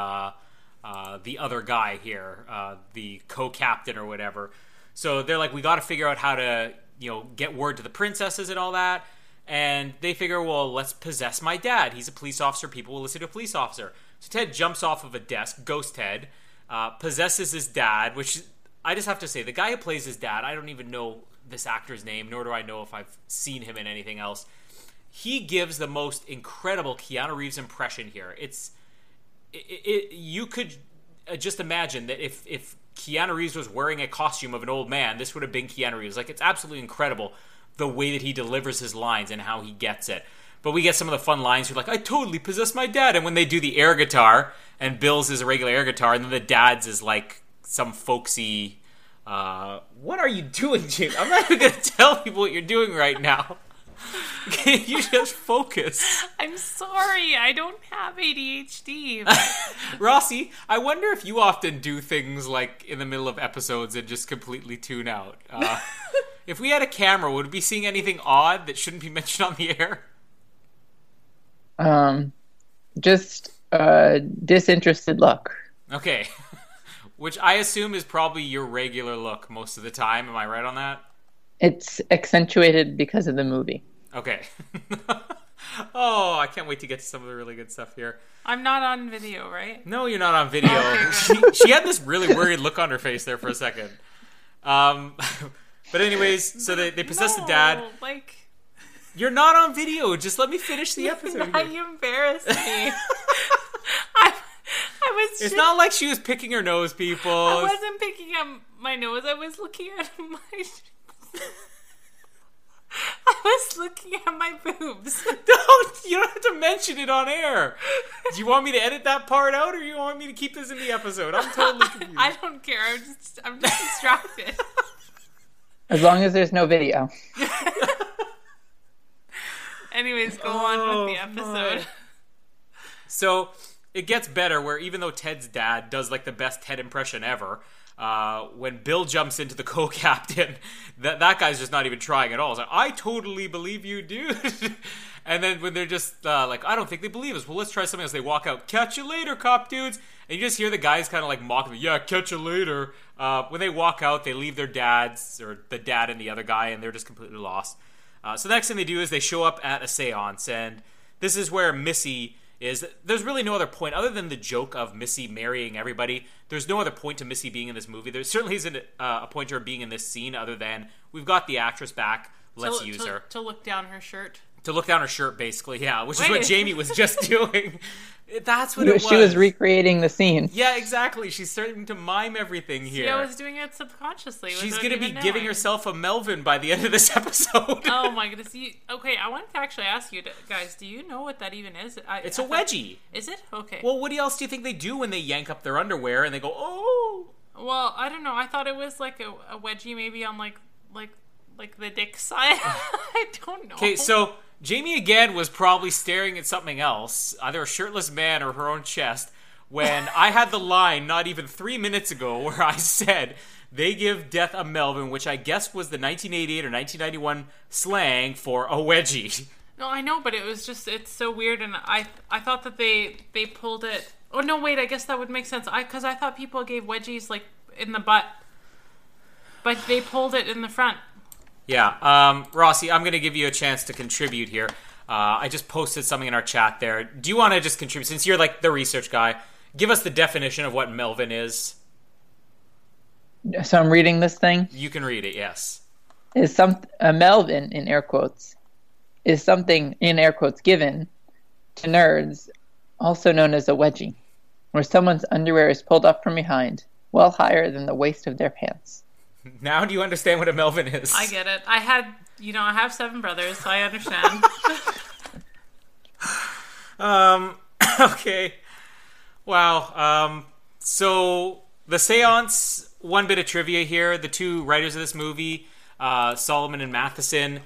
uh, the other guy here, uh, the co-captain or whatever. So they're like, we got to figure out how to, you know, get word to the princesses and all that. And they figure, well, let's possess my dad. He's a police officer. People will listen to a police officer. So Ted jumps off of a desk, Ghost Ted, uh, possesses his dad, which I just have to say, the guy who plays his dad, I don't even know this actor's name, nor do I know if I've seen him in anything else. He gives the most incredible Keanu Reeves impression here. It's it, it, you could uh, just imagine that if if Keanu Reeves was wearing a costume of an old man, this would have been Keanu Reeves. Like it's absolutely incredible the way that he delivers his lines and how he gets it. But we get some of the fun lines. You're like, I totally possess my dad. And when they do the air guitar, and Bill's is a regular air guitar, and then the dad's is like some folksy. Uh, what are you doing, Jim? I'm not even to [LAUGHS] tell people what you're doing right now. Can [LAUGHS] you just focus? I'm sorry, I don't have ADHD. [LAUGHS] Rossi, I wonder if you often do things like in the middle of episodes and just completely tune out. Uh, [LAUGHS] if we had a camera, would we be seeing anything odd that shouldn't be mentioned on the air? Um, just a disinterested look. Okay. Which I assume is probably your regular look most of the time. Am I right on that? It's accentuated because of the movie. Okay. [LAUGHS] oh, I can't wait to get to some of the really good stuff here. I'm not on video, right? No, you're not on video. [LAUGHS] she, she had this really worried look on her face there for a second. Um, [LAUGHS] but anyways, so they, they possess the dad. Like, You're not on video. Just let me finish the episode. now you embarrass me. I, I was. It's just- not like she was picking her nose, people. I wasn't picking up my nose. I was looking at my. [LAUGHS] I was looking at my boobs. [LAUGHS] Don't. You don't have to mention it on air. Do you want me to edit that part out, or you want me to keep this in the episode? I'm totally [LAUGHS] confused. I don't care. I'm just. I'm just distracted. As long as there's no video. Anyways, go on with oh, the Oh, episode. my. So it gets better where even though Ted's dad does like the best Ted impression ever, uh, when Bill jumps into the [LAUGHS] co-captain, that that guy's just not even trying at all. Like, I totally believe you, dude. [LAUGHS] and then when they're just uh, like, I don't think they believe us. Well, let's try something else. They walk out, catch you later, cop dudes. And you just hear the guys kind of like mocking. Yeah, catch you later. Uh, when they walk out, they leave their dads or the dad and the other guy, and they're just completely lost. Uh, so the next thing they do is they show up at a seance, and this is where Missy is. There's really no other point other than the joke of Missy marrying everybody. There's no other point to Missy being in this movie. There certainly isn't uh, a point to her being in this scene other than we've got the actress back. Let's to, use to, her to look down her shirt. to look down her shirt, basically. Yeah, which is what Jamie was just [LAUGHS] doing. That's what it was. She was recreating the scene. yeah, exactly. She's starting to mime everything here. See, I was doing it subconsciously. She's gonna be even giving herself a Melvin by the end of this [LAUGHS] episode. Oh my goodness! You, okay, I wanted to actually ask you guys. Do you know what that even is? I, it's a a wedgie. Is it okay? Well, what else do you think they do when they yank up their underwear and they go, oh? Well, I don't know. I thought it was like a, a wedgie, maybe on like like like the dick side. [LAUGHS] I don't know. Okay, so Jamie again was probably staring at something else, either a shirtless man or her own chest, when I had the line not even three minutes ago [LAUGHS] where I said they give death a Melvin, which I guess was the 1988 or 1991 slang for a wedgie. No, I know, but it was just it's so weird, and I I thought that they they pulled it. Oh no, wait, I guess that would make sense. I because I thought people gave wedgies like in the butt, but they pulled it in the front. Yeah, um, Rossi, I'm going to give you a chance to contribute here. Uh, I just posted something in our chat there. Do you want to just contribute since you're like the research guy? Give us the definition of what Melvin is. So I'm reading this thing. You can read it. Yes. Is some a Melvin in air quotes is something in air quotes given to nerds, also known as a wedgie, where someone's underwear is pulled up from behind, well higher than the waist of their pants. [LAUGHS] Now do you understand what a Melvin is? I get it. I had you know I have seven brothers, so I understand. [LAUGHS] Um. [LAUGHS] Okay. Wow. Um. So the seance. One bit of trivia here: the two writers of this movie, uh, Solomon and Matheson,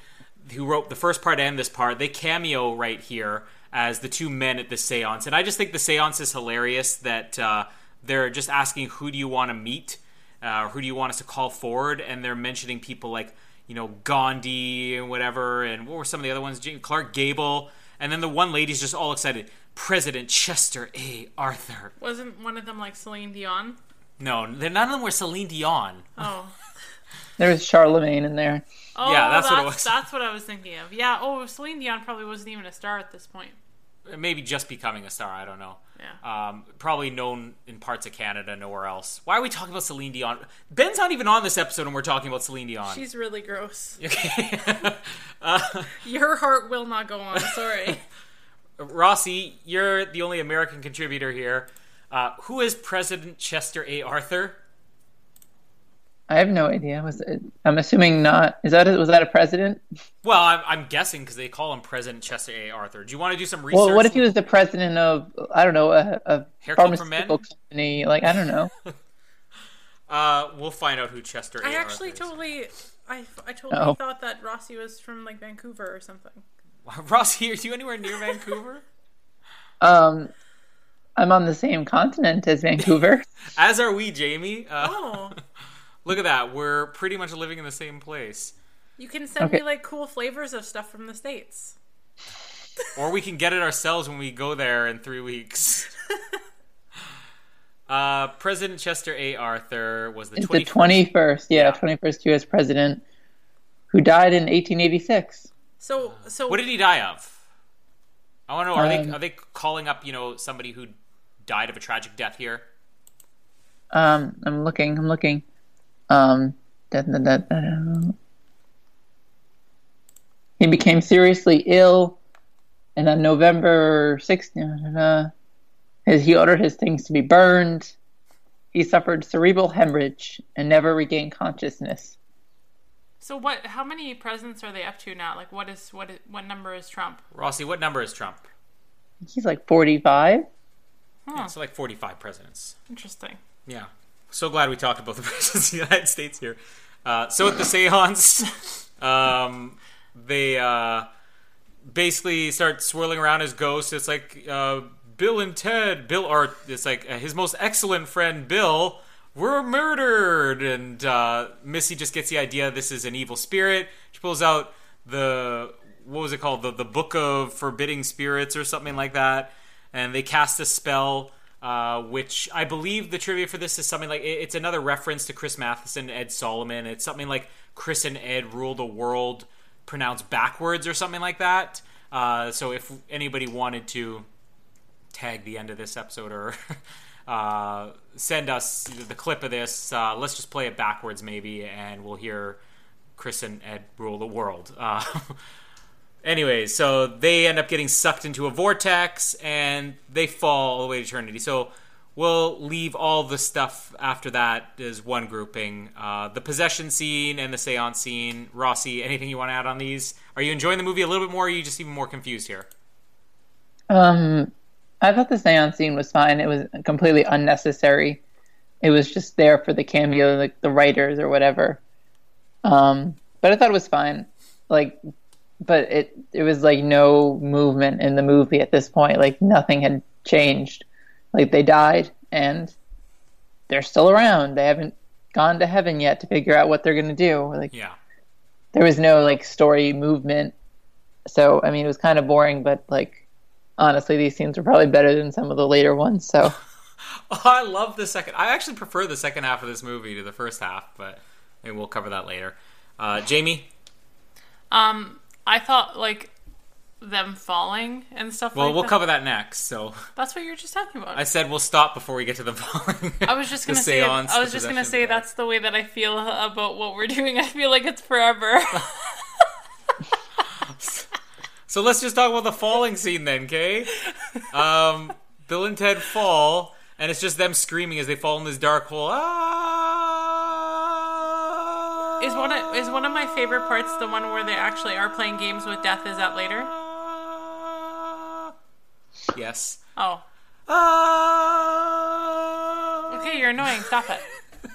who wrote the first part and this part, they cameo right here as the two men at the seance. And I just think the seance is hilarious that uh, they're just asking who do you want to meet, uh, who do you want us to call forward, and they're mentioning people like you know Gandhi and whatever, and what were some of the other ones? Clark Gable, and then the one lady's just all excited. President Chester A. Arthur. Wasn't one of them like Celine Dion? No, they're, none of them were Celine Dion. Oh. [LAUGHS] There was Charlemagne in there. Oh, Yeah, that's that's what it was. That's what I was thinking of. Yeah. Oh, Celine Dion probably wasn't even a star at this point. Maybe just becoming a star. I don't know. Yeah. Um, probably known in parts of Canada, nowhere else. Why are we talking about Celine Dion? Ben's not even on this episode, and we're talking about Celine Dion. She's really gross. Okay. [LAUGHS] Your heart will not go on. Sorry. [LAUGHS] Rossi, you're the only American contributor here. Uh, who is President Chester A. Arthur? I have no idea. Was it, I'm assuming not. Is that a, was that a president? Well, I'm, I'm guessing because they call him President Chester A. Arthur. Do you want to do some research? Well, what if he was the president of I don't know a, a Haircut for Men? pharmaceutical company? Like I don't know. [LAUGHS] Uh, we'll find out who Chester A. I actually Arthur is. totally, I, I totally Oh. thought that Rossi was from like Vancouver or something. [LAUGHS] Rossi, are you anywhere near Vancouver? [LAUGHS] Um, I'm on the same continent as Vancouver. As are we, Jamie. Uh, Oh, Look at that. We're pretty much living in the same place. you can send Okay. me like cool flavors of stuff from the states. Or we can get it ourselves when we go there in three weeks. [LAUGHS] uh, President Chester A. Arthur was the the 21st, yeah, Yeah. 21st U.S. president, who died in 1886. So, so What did he die of? I want to know. Are they Um, are they calling up you know somebody who died of a tragic death here? Um, I'm looking. I'm looking. Um, da, da, da, da. he became seriously ill, and on November 6th, da, da, da, his, he ordered his things to be burned. He suffered cerebral hemorrhage and never regained consciousness. so what? How many presidents are they up to now? Like, what is what? Is, what number is Trump? Rossi, what number is Trump? He's like 45. Yeah, so like forty five presidents. Interesting. Yeah. So glad we talked about the [LAUGHS] presidents of the United States here. Uh, so at the seance, [LAUGHS] um, they uh, basically start swirling around as ghosts. It's like uh, Bill and Ted, Bill, or it's like uh, his most excellent friend Bill were murdered, and uh, Missy just gets the idea this is an evil spirit. She pulls out the what was it called the the Book of Forbidding Spirits or something like that, and they cast a spell. Uh, which I believe the trivia for this is something like it- it's another reference to Chris Matheson, Ed Solomon. It's something like Chris and Ed rule the world, pronounced backwards or something like that. Uh, so if anybody wanted to tag the end of this episode or [LAUGHS] uh, send us the clip of this, uh, let's just play it backwards maybe, and we'll hear Chris and Ed rule the world. [LAUGHS] Anyways, so they end up getting sucked into a vortex and they fall all the way to eternity. So we'll leave all the stuff after that as one grouping. Uh, the possession scene and the seance scene. Rossi, anything you want to add on these? Are you enjoying the movie a little bit more or are you just even more confused here? Um, I thought the seance scene was fine. It was completely unnecessary. It was just there for the cameo, like the writers or whatever. Um, but I thought it was fine. Like, but it it was like no movement in the movie at this point. Like nothing had changed. Like they died and they're still around. They haven't gone to heaven yet to figure out what they're gonna do. Like Yeah. there was no like story movement So I mean, it was kind of boring, but like honestly, these scenes were probably better than some of the later ones. So [LAUGHS] Oh, I love the second. I actually prefer the second half of this movie to the first half, but maybe we'll cover that later. Uh, Jamie, Um, I thought like them falling and stuff well, like we'll that. cover that next. So That's what you were just talking about. I said we'll stop before we get to the falling. I was just [LAUGHS] gonna say. seance, I was just gonna say that's the way that I feel about what we're [LAUGHS] doing. I feel like it's forever. [LAUGHS] So let's just talk about the falling scene then, okay? Um, Bill and Ted fall, and it's just them screaming as they fall in this dark hole. Ah! is one of, is one of my favorite parts the one where they actually are playing games with death? Is that later? Yes. Oh, Ah! okay. You're annoying. Stop it. [LAUGHS]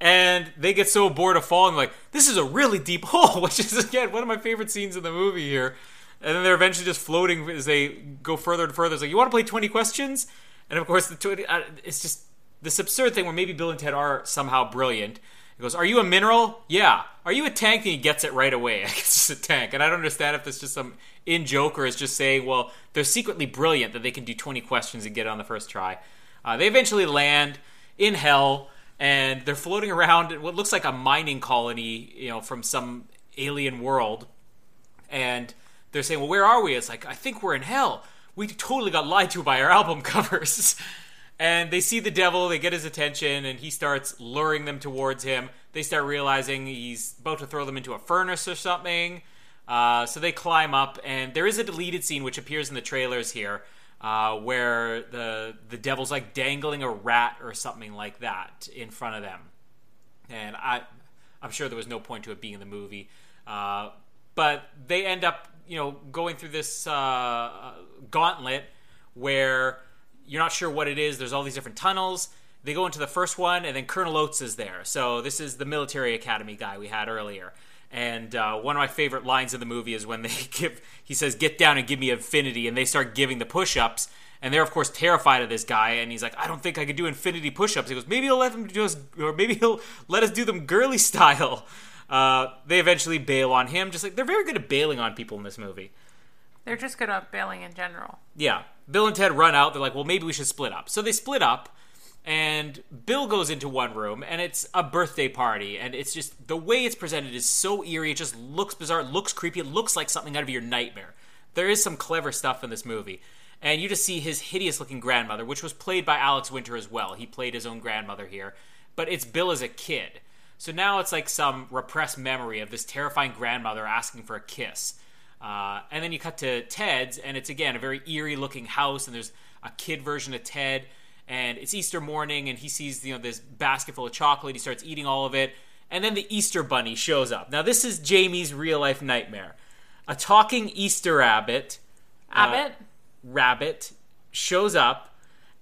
and they get so bored of falling, like this is a really deep [LAUGHS] hole, which is again one of my favorite scenes in the movie here. And then they're eventually just floating as they go further and further. It's like, you want to play twenty questions? And of course, the 20, uh, it's just this absurd thing where maybe Bill and Ted are somehow brilliant. He goes, "Are you a mineral? Yeah. Are you a tank?" And he gets it right away. [LAUGHS] It's a tank. And I don't understand if that's just some in joke or is just saying, well, they're secretly brilliant that they can do twenty questions and get it on the first try. Uh, they eventually land in hell, and they're floating around in what looks like a mining colony, you know, from some alien world. And they're saying, "Well, where are we?" It's like, "I think we're in hell. We totally got lied to by our album [LAUGHS] covers." And they see the devil, they get his attention, and he starts luring them towards him. They start realizing he's about to throw them into a furnace or something. Uh, so they climb up, and there is a deleted scene which appears in the trailers here, uh, where the the devil's like dangling a rat or something like that in front of them. And I, I'm sure there was no point to it being in the movie, uh, but they end up, you know, going through this uh, gauntlet where you're not sure what it is. There's all these different tunnels. They go into the first one, and then Colonel Oats is there. So this is the military academy guy we had earlier. And uh, one of my favorite lines in the movie is when [LAUGHS] they give, he says, "Get down and give me infinity," and they start giving the push-ups. And they're of course terrified of this guy, and he's like, "I don't think I could do infinity push-ups." He goes, "Maybe he'll let them do us, or maybe he'll let us do them girly [LAUGHS] style." Uh, they eventually bail on him, just like they're very good at bailing on people in this movie. They're just good at bailing in general. Yeah. Bill and Ted run out. They're like, well, maybe we should split up. So they split up, and Bill goes into one room, and it's a birthday party. And it's just the way it's presented is so eerie. It just looks bizarre. It looks creepy. It looks like something out of your nightmare. There is some clever stuff in this movie. And you just see his hideous looking grandmother, which was played by Alex Winter as well. He played his own grandmother here. But it's Bill as a kid. So now it's like some repressed memory of this terrifying grandmother asking for a kiss. Uh, and then you cut to Ted's, and it's again a very eerie looking house, and there's a kid version of Ted, and it's Easter morning, and he sees you know this basket full of chocolate. He starts eating all of it, and then the Easter bunny shows up. Now this is Jamie's real life nightmare. A talking Easter rabbit, Abbott. rabbit shows up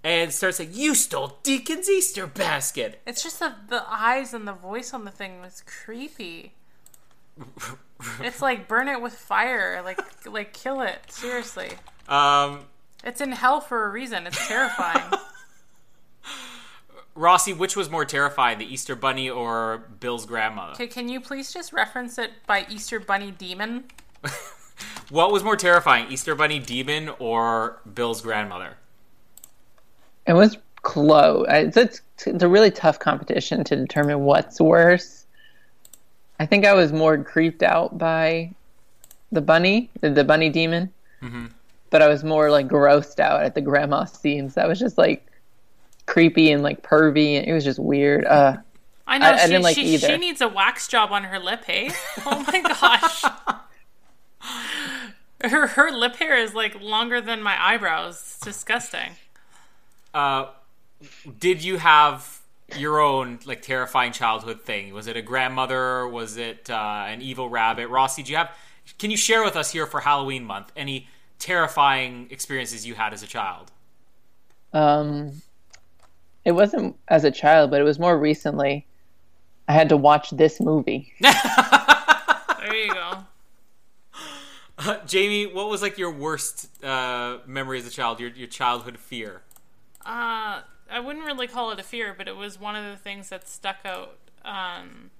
and starts saying, "You stole Deacon's Easter basket." It's just the the eyes and the voice on the thing was creepy. It's like burn it with fire, like like kill it. Seriously, Um, it's in hell for a reason. It's terrifying. [LAUGHS] Rossi, which was more terrifying, the Easter bunny or Bill's grandmother? okay, can you please just reference it by Easter Bunny Demon? [LAUGHS] What was more terrifying, Easter Bunny Demon or Bill's grandmother? It was close. It's, it's, it's a really tough competition to determine what's worse. I think I was more creeped out by the bunny, the, the bunny demon, but I was more like grossed out at the grandma scenes. That was just like creepy and like pervy, and it was just weird. Uh, I know I- I she, didn't like she, either. she needs a wax job on her lip, hey? [LAUGHS] Oh my gosh. [LAUGHS] Her her lip hair is like longer than my eyebrows. It's disgusting. Uh, did you have your own like terrifying childhood thing? Was it a grandmother? Was it uh, an evil rabbit? Rossi, do you have? Can you share with us here for Halloween month any terrifying experiences you had as a child? um, it wasn't as a child, but it was more recently. I had to watch this movie. [LAUGHS] There you go. [LAUGHS] Jamie, what was like your worst uh, memory as a child? Your your childhood fear? Uh, I wouldn't really call it a fear, but it was one of the things that stuck out um,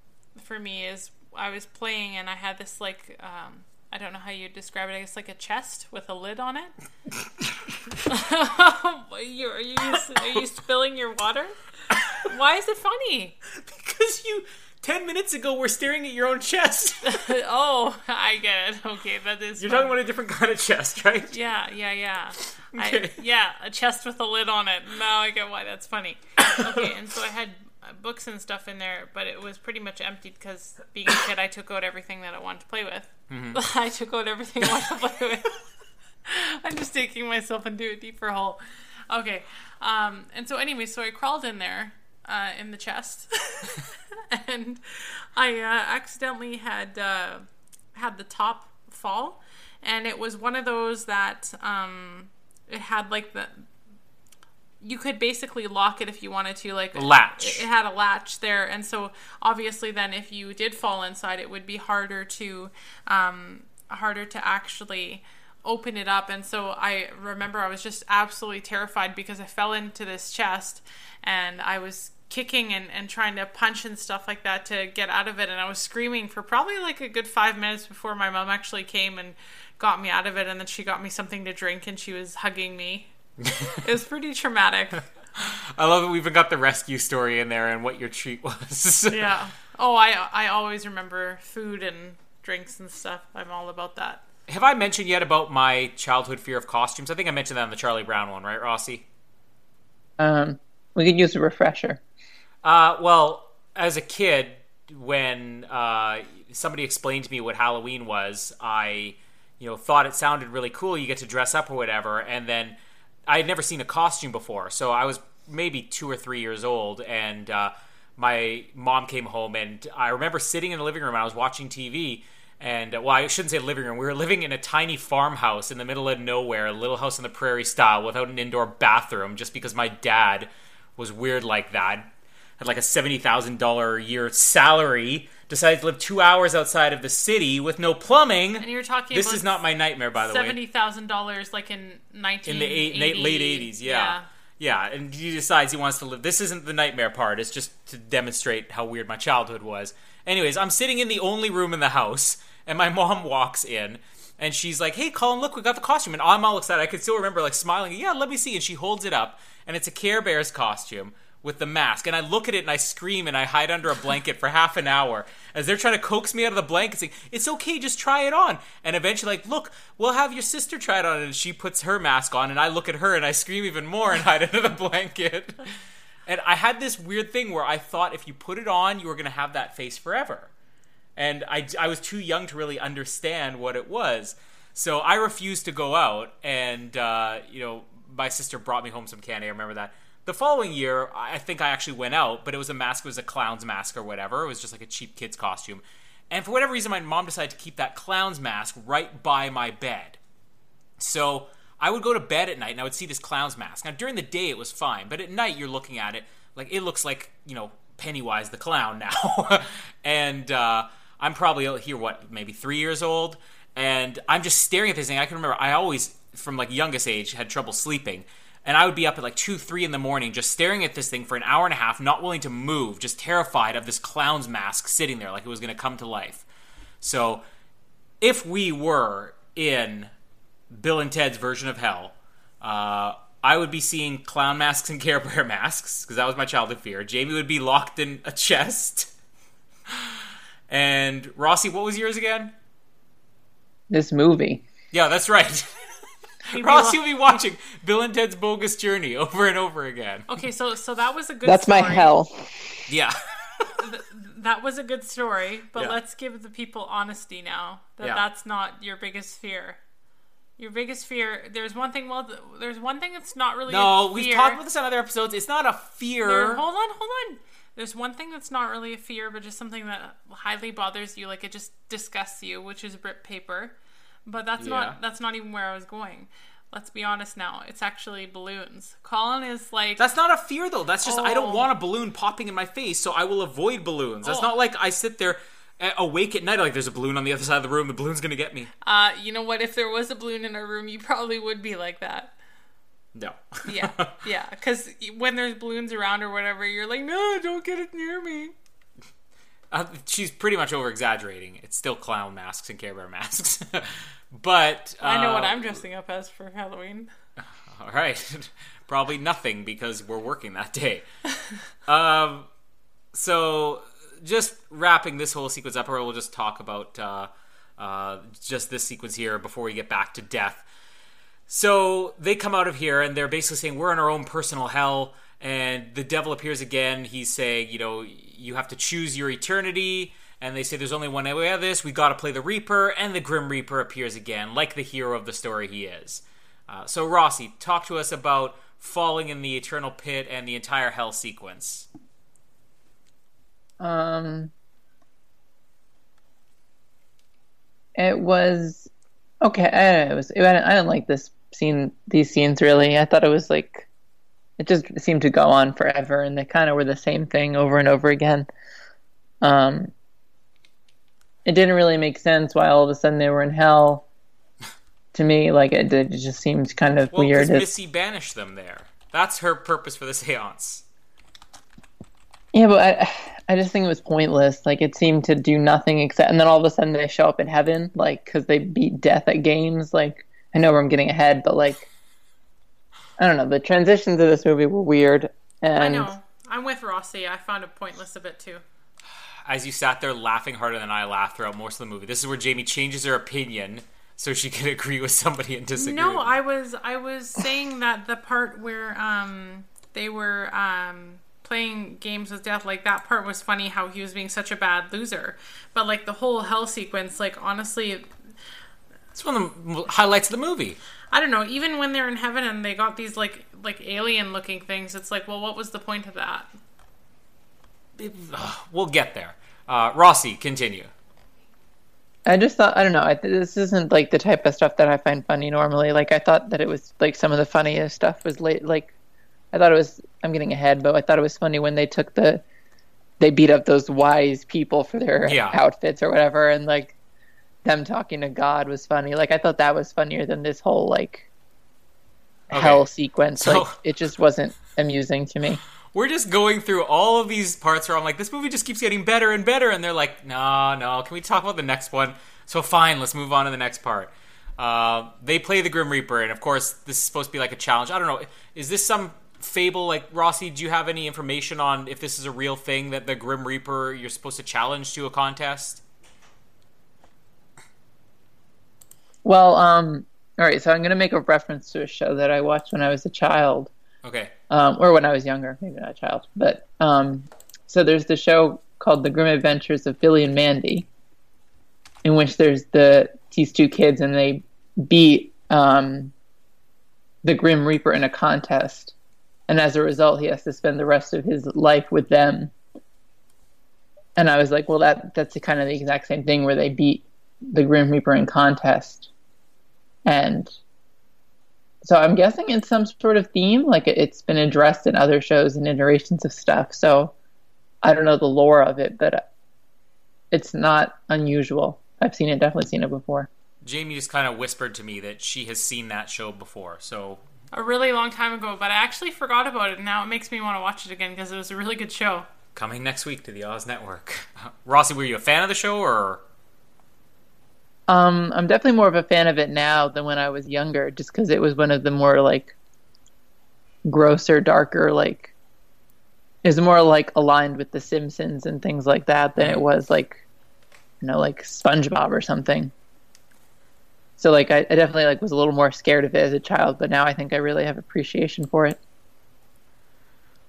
for me. Is I was playing and I had this like um, I don't know how you describe it. I guess like a chest with a lid on it. [LAUGHS] you, are you are you spilling your water? Why is it funny? Because you ten minutes ago were staring at your own chest. [LAUGHS] [LAUGHS] oh, I get it. Okay, that is. You're fun. talking about a different kind of chest, right? Yeah, yeah, yeah. Okay. I, [LAUGHS] yeah, a chest with a lid on it. Now I get why that's funny. Okay, and so I had uh, books and stuff in there, but it was pretty much empty because being a kid, I took out everything that I wanted to play with. [LAUGHS] I took out everything I wanted to play with. [LAUGHS] I'm just taking myself into a deeper hole. Okay, um, and so anyway, so I crawled in there uh, in the chest, and I uh, accidentally had uh, had the top fall, and it was one of those that um, it had like the you could basically lock it if you wanted to like Latch. it, it had a latch there and so obviously then if you did fall inside it would be harder to um, harder to actually open it up and so i remember i was just absolutely terrified because i fell into this chest and i was kicking and, and trying to punch and stuff like that to get out of it and i was screaming for probably like a good five minutes before my mom actually came and got me out of it and then she got me something to drink and she was hugging me it was pretty traumatic [LAUGHS] I love that we even got the rescue story in there and what your treat was. [LAUGHS] yeah oh i i always remember food and drinks and stuff i'm all about that Have I mentioned yet about my childhood fear of costumes? I think I mentioned that on the Charlie Brown one, right, Rossi? Um, we could use a refresher. Uh, well, as a kid, when uh, somebody explained to me what Halloween was, I, you know, thought it sounded really cool. You get to dress up or whatever, and then I had never seen a costume before, so I was maybe two or three years old, and uh, my mom came home, and I remember sitting in the living room. I was watching TV. And uh, well, I shouldn't say living room. We were living in a tiny farmhouse in the middle of nowhere, a little house on the prairie style, without an indoor bathroom, just because my dad was weird like that had like a seventy thousand dollar a year salary, decided to live two hours outside of the city with no plumbing. and you're talking This is not my nightmare, by the seventy way. thousand dollars like in nineteen In the eight, late late eighties, yeah. yeah, and he decides he wants to live. This isn't the nightmare part. It's just to demonstrate how weird my childhood was. Anyways, I'm sitting in the only room in the house, and my mom walks in. And she's like, "Hey, Colin, look, we got the costume." And I'm all excited. I can still remember, like, smiling. Yeah, let me see. And she holds it up, and it's a Care Bears costume with the mask. And I look at it and I scream and I hide under a blanket for half an hour as they're trying to coax me out of the blanket, saying, "It's okay, just try it on." And eventually, like, look, we'll have your sister try it on. And she puts her mask on, and I look at her and I scream even more and hide under the [LAUGHS] blanket. And I had this weird thing where I thought if you put it on, you were going to have that face forever and I, I was too young to really understand what it was. So I refused to go out, and uh, you know, my sister brought me home some candy. I remember that. The following year, I think I actually went out, but it was a mask. It was a clown's mask or whatever. It was just like a cheap kid's costume. And for whatever reason, my mom decided to keep that clown's mask right by my bed. So I would go to bed at night and I would see this clown's mask. Now during the day it was fine, but at night you're looking at it like it looks like you know Pennywise the clown now, [LAUGHS] and uh, I'm probably here what maybe three years old, and I'm just staring at this thing. I can remember I always from like youngest age had trouble sleeping. And I would be up at like two, three in the morning, just staring at this thing for an hour and a half, not willing to move, just terrified of this clown's mask sitting there, like it was going to come to life. So, if we were in Bill and Ted's version of hell, uh, I would be seeing clown masks and Care Bear masks because that was my childhood fear. Jamie would be locked in a chest, and Rossi, what was yours again? This movie. Yeah, that's right. [LAUGHS] He'd be Rossi lo- would be watching Bill and Ted's Bogus Journey over and over again. Okay, so so that was a good. That's my hell. Yeah. That was a good story, but Yeah. let's give the people honesty now. That Yeah. that's not your biggest fear. Your biggest fear. There's one thing. Well, there's one thing that's not really. No, a we've talked about this on other episodes. It's not a fear. There- hold on, hold on. There's one thing that's not really a fear, but just something that highly bothers you. Like it just disgusts you, which is rip paper. But that's Yeah. not. That's not even where I was going. Let's be honest now. It's actually balloons. Colin is like. That's not a fear though. That's just I don't Oh. want a balloon popping in my face, so I will avoid balloons. That's Oh. not like I sit there awake at night like there's a balloon on the other side of the room. The balloon's gonna get me. uh, you know what? If there was a balloon in our room, you probably would be like that. No. Yeah, [LAUGHS] yeah. Because when there's balloons around or whatever, you're like, no, don't get it near me. Uh, she's pretty much over exaggerating. It's still clown masks and Care Bear masks. [LAUGHS] but uh, I know what I'm dressing up as for Halloween. [LAUGHS] All right, [LAUGHS] probably nothing because we're working that day. um, so just wrapping this whole sequence up, or we'll just talk about uh, uh, just this sequence here before we get back to death. So they come out of here and they're basically saying we're in our own personal hell. And the devil appears again. He's saying, you know, you have to choose your eternity. And they say there's only one way out of this. We got to play the Reaper. And the Grim Reaper appears again, like the hero of the story he is. Uh, so Rossi, talk to us about falling in the eternal pit and the entire hell sequence. Um, it was okay. I, it was. It, I didn't like this scene. These scenes really. I thought it was like it just seemed to go on forever, and they kind of were the same thing over and over again. Um, it didn't really make sense why all of a sudden they were in hell. To me, like it, it just seemed kind of well, weird. Well, Missy banished them there. That's her purpose for the séance. Yeah, but I, I just think it was pointless. Like it seemed to do nothing except, and then all of a sudden they show up in heaven, like because they beat death at games. Like I know where I'm getting ahead, but like I don't know. The transitions of this movie were weird. And I know. I'm with Rossi. I found it pointless a bit too. As you sat there laughing harder than I laughed throughout most of the movie, this is where Jamie changes her opinion so she can [LAUGHS] agree with somebody and disagree. No, I was I was saying that the part where um they were um playing games with death like that part was funny how he was being such a bad loser but like the whole hell sequence like honestly it's one of the highlights of the movie i don't know even when they're in heaven and they got these like like alien looking things it's like well what was the point of that we'll get there uh, rossi continue I just thought I don't know. I, this isn't like the type of stuff that I find funny normally. Like I thought that it was like some of the funniest stuff was late. Like I thought it was. I'm getting ahead, but I thought it was funny when they took the, they beat up those wise people for their yeah. outfits or whatever, and like, them talking to God was funny. Like I thought that was funnier than this whole like, okay. hell sequence. So, like it just wasn't amusing to me. We're just going through all of these parts where I'm like, this movie just keeps getting better and better, and they're like, no, no, can we talk about the next one? So fine, let's move on to the next part. Uh, they play the Grim Reaper, and of course, this is supposed to be like a challenge. I don't know. Is this some fable like Rossi? Do you have any information on if this is a real thing that the Grim Reaper you're supposed to challenge to a contest? Well, um, all right. So I'm going to make a reference to a show that I watched when I was a child. Okay. Um, or when I was younger, maybe not a child, but um, so there's the show called The Grim Adventures of Billy and Mandy, in which there's the these two kids and they beat um, the Grim Reaper in a contest, and as a result, he has to spend the rest of his life with them. And I was like, well, that that's kind of the exact same thing where they beat the Grim Reaper in contest, and so I'm guessing it's some sort of theme, like it's been addressed in other shows and iterations of stuff. So I don't know the lore of it, but it's not unusual. I've seen it, definitely seen it before. Jamie just kind of whispered to me that she has seen that show before, so a really long time ago, but I actually forgot about it. And now it makes me want to watch it again because it was a really good show. Coming next week to the Oz Network. [LAUGHS] Rossi, were you a fan of the show or? Um, I'm definitely more of a fan of it now than when I was younger, just because it was one of the more like grosser, darker, like is more like aligned with The Simpsons and things like that than it was like, you know, like SpongeBob or something. So like I, I definitely like was a little more scared of it as a child, but now I think I really have appreciation for it.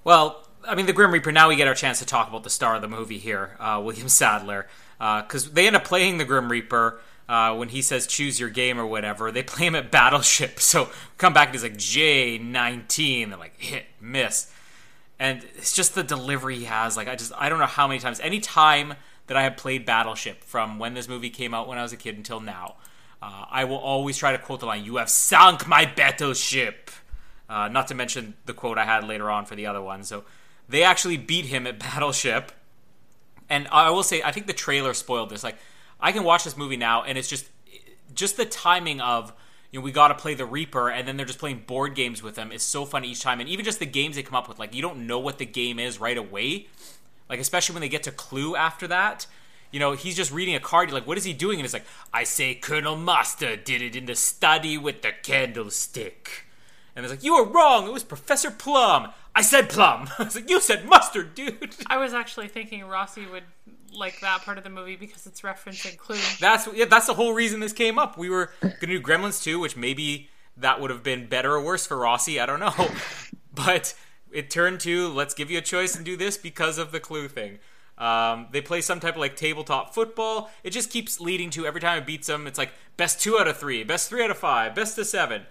Well, I mean, the Grim Reaper. Now we get our chance to talk about the star of the movie here, uh, William Sadler, because uh, they end up playing the Grim Reaper uh, when he says choose your game or whatever, they [LAUGHS] play him at Battleship. [LAUGHS] So come back and he's like J19. They're like hit, miss. And it's just the delivery he has. Like I just I don't know how many times. Any time that I have played Battleship from when this movie came out when I was a kid until now, uh, I will always try to quote the line, "You have sunk my battleship." Uh, not to mention the quote I had later on for the other one. So they actually beat him at [LAUGHS] Battleship. And I will say, I think the trailer spoiled this. Like I can watch this movie now, and it's just just the timing of you know we got to play the Reaper, and then they're just playing board games with them is so funny each time, and even just the games they come up with, like you don't know what the game is right away, Like especially when they get to Clue after that. You know, he's just reading a card. You're like, what is he doing? And it's like, I say Colonel Mustard did it in the study with the candlestick. And it's like, you were wrong. It was Professor Plum. I said Plum. [LAUGHS] I was like, you said mustard, dude. I was actually thinking Rossi would like that part of the movie because it's referencing Clue. That's yeah, that's the whole reason this came up. We were gonna do Gremlins 2, which maybe that would have been better or worse for Rossi. I don't know, [LAUGHS] but it turned to let's give you a choice and do this because of the Clue thing. Um, they play some type of like tabletop football. It just keeps leading to every time it beats them. It's like best two out of three, best three out of five, best of seven,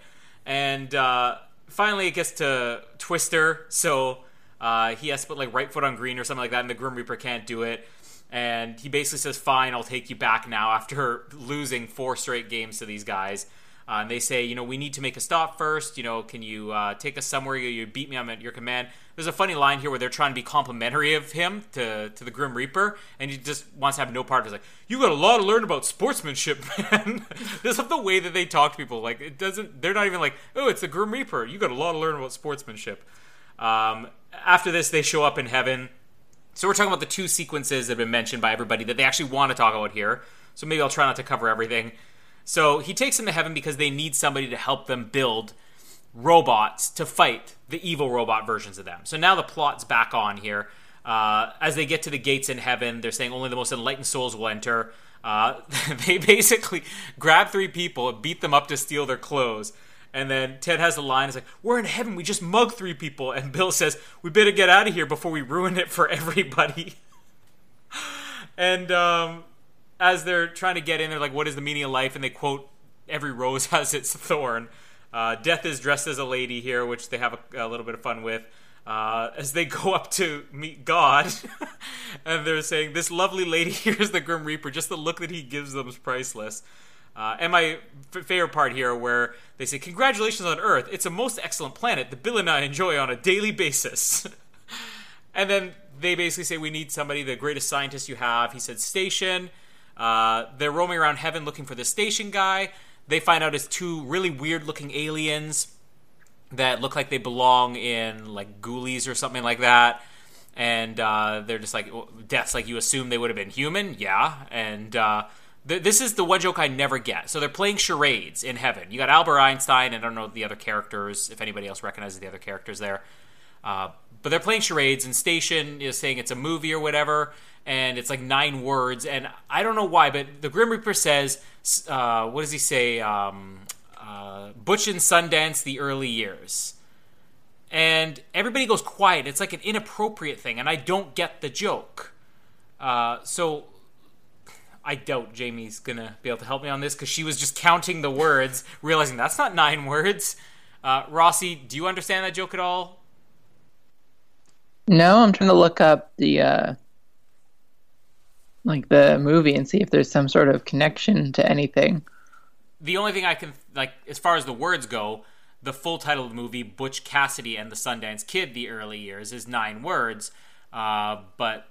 and uh, finally it gets to Twister. So uh, he has to put like right foot on green or something like that, and the Grim Reaper can't do it. And he basically says, "Fine, I'll take you back now." After [LAUGHS] losing four straight games to these guys, uh, and they say, "You know, we need to make a stop first. You know, can you uh, take us somewhere? You, you beat me. I'm at your command." There's a funny line here where they're trying to be complimentary of him to to the Grim Reaper, and he just wants to have no part. He's like, "You got a lot to learn about sportsmanship, [LAUGHS] man." Just of the way that they talk to people, like it doesn't. They're not even like, "Oh, it's the Grim Reaper." You got a lot to learn about sportsmanship. Um, after this, they show up in heaven. So we're talking about the two sequences that have been mentioned by everybody that they actually want to talk about here. So maybe I'll try not to cover everything. So he takes them to heaven because they need somebody to help them build robots to fight the evil robot versions of them. So now the plot's back on here. Uh, as they get to the gates in heaven, they're saying only the most enlightened souls will enter. Uh, [LAUGHS] they basically grab three people beat them up to steal their clothes. And then Ted has a line, it's like, We're in heaven, we just mug three people. And Bill says, We better get out of here before we ruin it for [LAUGHS] everybody. and um, as they're trying to get in, they're like, "What is the meaning of life?" And they quote, "Every rose [LAUGHS] has its thorn." Uh, Death is dressed as a lady here, which they have a, a little bit of fun with. Uh, as they [LAUGHS] go up to meet God, and they're saying, "This lovely lady here is the Grim Reaper." Just the look that he gives them is priceless. Uh, and my f- favorite part here, where they say, "Congratulations on Earth! It's a most excellent planet that Bill and I enjoy on a daily basis." [LAUGHS] and then they basically say, "We need somebody, the greatest scientist you have." He said, "Station." Uh, they're roaming around heaven looking for the station guy. They find out it's two really weird looking aliens that look like they belong in like ghoulies or something like that. And uh, they're just like, death's like you assume they would have been human. Yeah. And uh, th- this is the one joke I never get. So they're playing charades in heaven. You got Albert Einstein, and I don't know the other characters, if anybody else recognizes the other characters there. Uh, but they're playing charades, and Station is saying it's a movie or whatever and it's like nine words, and I don't know why, but the Grim Reaper says, uh, what does he say? Um, uh, Butch and Sundance, the early years. And everybody goes quiet. It's like an inappropriate thing, and I don't get the joke. Uh, so I doubt Jamie's gonna be able to help me on this because she was just counting the words, realizing that's not nine [LAUGHS] words. Uh, Rossi, do you understand that joke at all? No, I'm trying to look up the uh, like the movie and see if there's some sort of connection to anything. The only thing I can like as far as the words go, the full title of the movie Butch Cassidy and the Sundance Kid: The Early Years is nine words, uh, but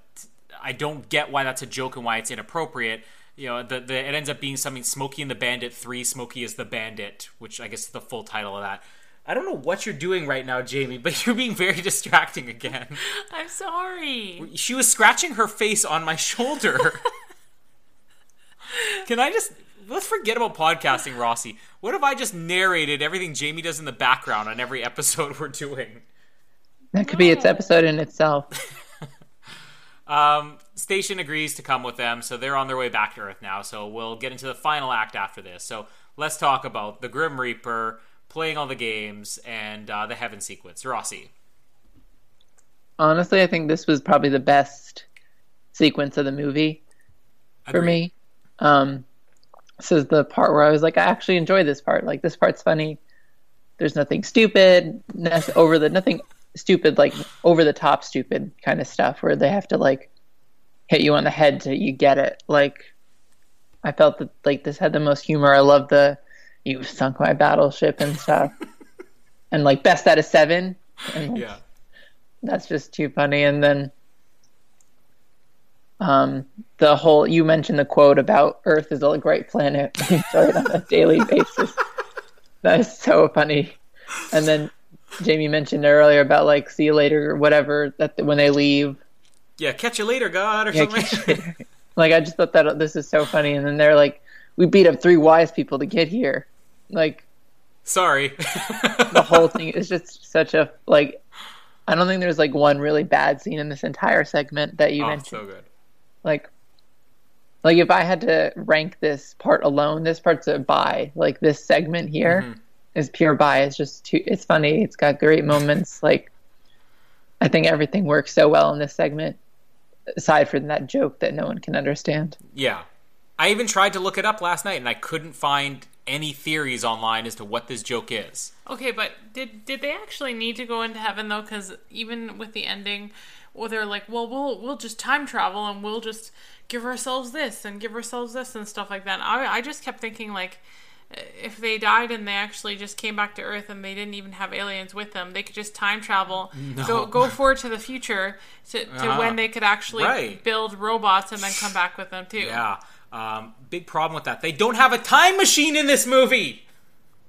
I don't get why that's a joke and why it's inappropriate. You know, the, the it ends up being something Smokey and the Bandit Three. Smokey is the Bandit, which I guess is the full title of that. I don't know what you're doing right now, Jamie, but [LAUGHS] you're being very distracting again. [LAUGHS] I'm sorry. She was scratching her face on my shoulder. [LAUGHS] Can I just let's forget about podcasting, Rossi. What if I just narrated everything Jamie does in the background on every episode we're doing? That could be its episode in itself. Um, Station agrees to come with them, so they're on their way back to Earth now. So we'll get into the final act after this. So let's talk about the Grim Reaper playing all the games and uh, the Heaven sequence. Rossi. Honestly, I think this was probably the best sequence of the movie for me. Um, this is the part where I was like, I actually enjoy this part. Like this part's funny. There's nothing stupid, over the nothing stupid, like over the top stupid kind of stuff where they have to like hit you on the head to you get it. Like I felt that like this had the most humor. I love the you sunk my battleship and stuff, [LAUGHS] and like best out of seven. And Yeah. that's just too funny. And then um, the whole you mentioned the quote about Earth is a great planet [LAUGHS] we enjoy it on a daily basis. [LAUGHS] That is so funny. And then Jamie mentioned earlier about like see you later or whatever that when they leave, Yeah, catch you later, God, or Yeah, something. [LAUGHS] like I just thought that this is so funny, and then they're like, "We beat up three wise people to get here." Like Sorry. [LAUGHS] the whole thing is just such a like. I don't think there's like one really bad scene in this entire segment that you oh, mentioned. so good. Like, like if I had to rank this part alone, this part's a buy. Like this segment here mm-hmm. Is pure buy. It's just too. It's funny. It's got great moments. Like, I think everything works so well in this segment. Aside from that joke that no one can understand. Yeah. I even tried to look it up last night and I couldn't find any theories online as to what this joke is. Okay, but did did they actually need to go into heaven though? Because even with the ending, well, they're like, well, we'll we'll just time travel and we'll just give ourselves this and give ourselves this and stuff like that. I I just kept thinking like, if they died and they actually just came back to Earth and they didn't even have aliens with them, they could just time travel, go go forward to the future to, to Ah, when they could actually right. build robots and then come back with them too. Yeah. Um, big problem with that. They don't have a time machine in this movie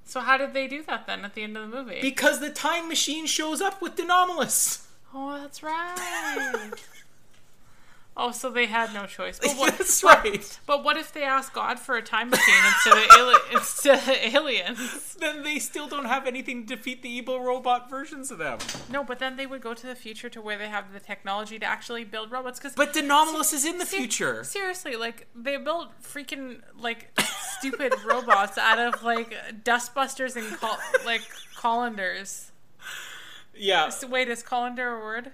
So how did they do that then at the end of the movie? because the time machine shows up with De Nomolos. oh, that's right. [LAUGHS] oh, so they had no choice. But [LAUGHS] what, That's right. But what if they ask God for a time machine instead of, ali- [LAUGHS] instead of aliens? Then they still don't have anything to defeat the evil robot versions of them. No, but then they would go to the future to where they have the technology to actually build robots. Because But De Nomolos is in the future. seriously, like they build freaking like stupid [LAUGHS] robots out of like dustbusters and col- like colanders. Yeah. So wait, is colander a word?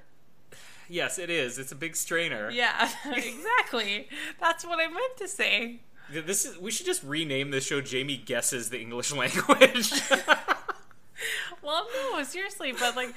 Yes, it is. It's a big strainer. Yeah, [LAUGHS] exactly. That's what I meant to say. This is. We should just rename this show. Jamie guesses the English [LAUGHS] language. [LAUGHS] Well, no, seriously, but like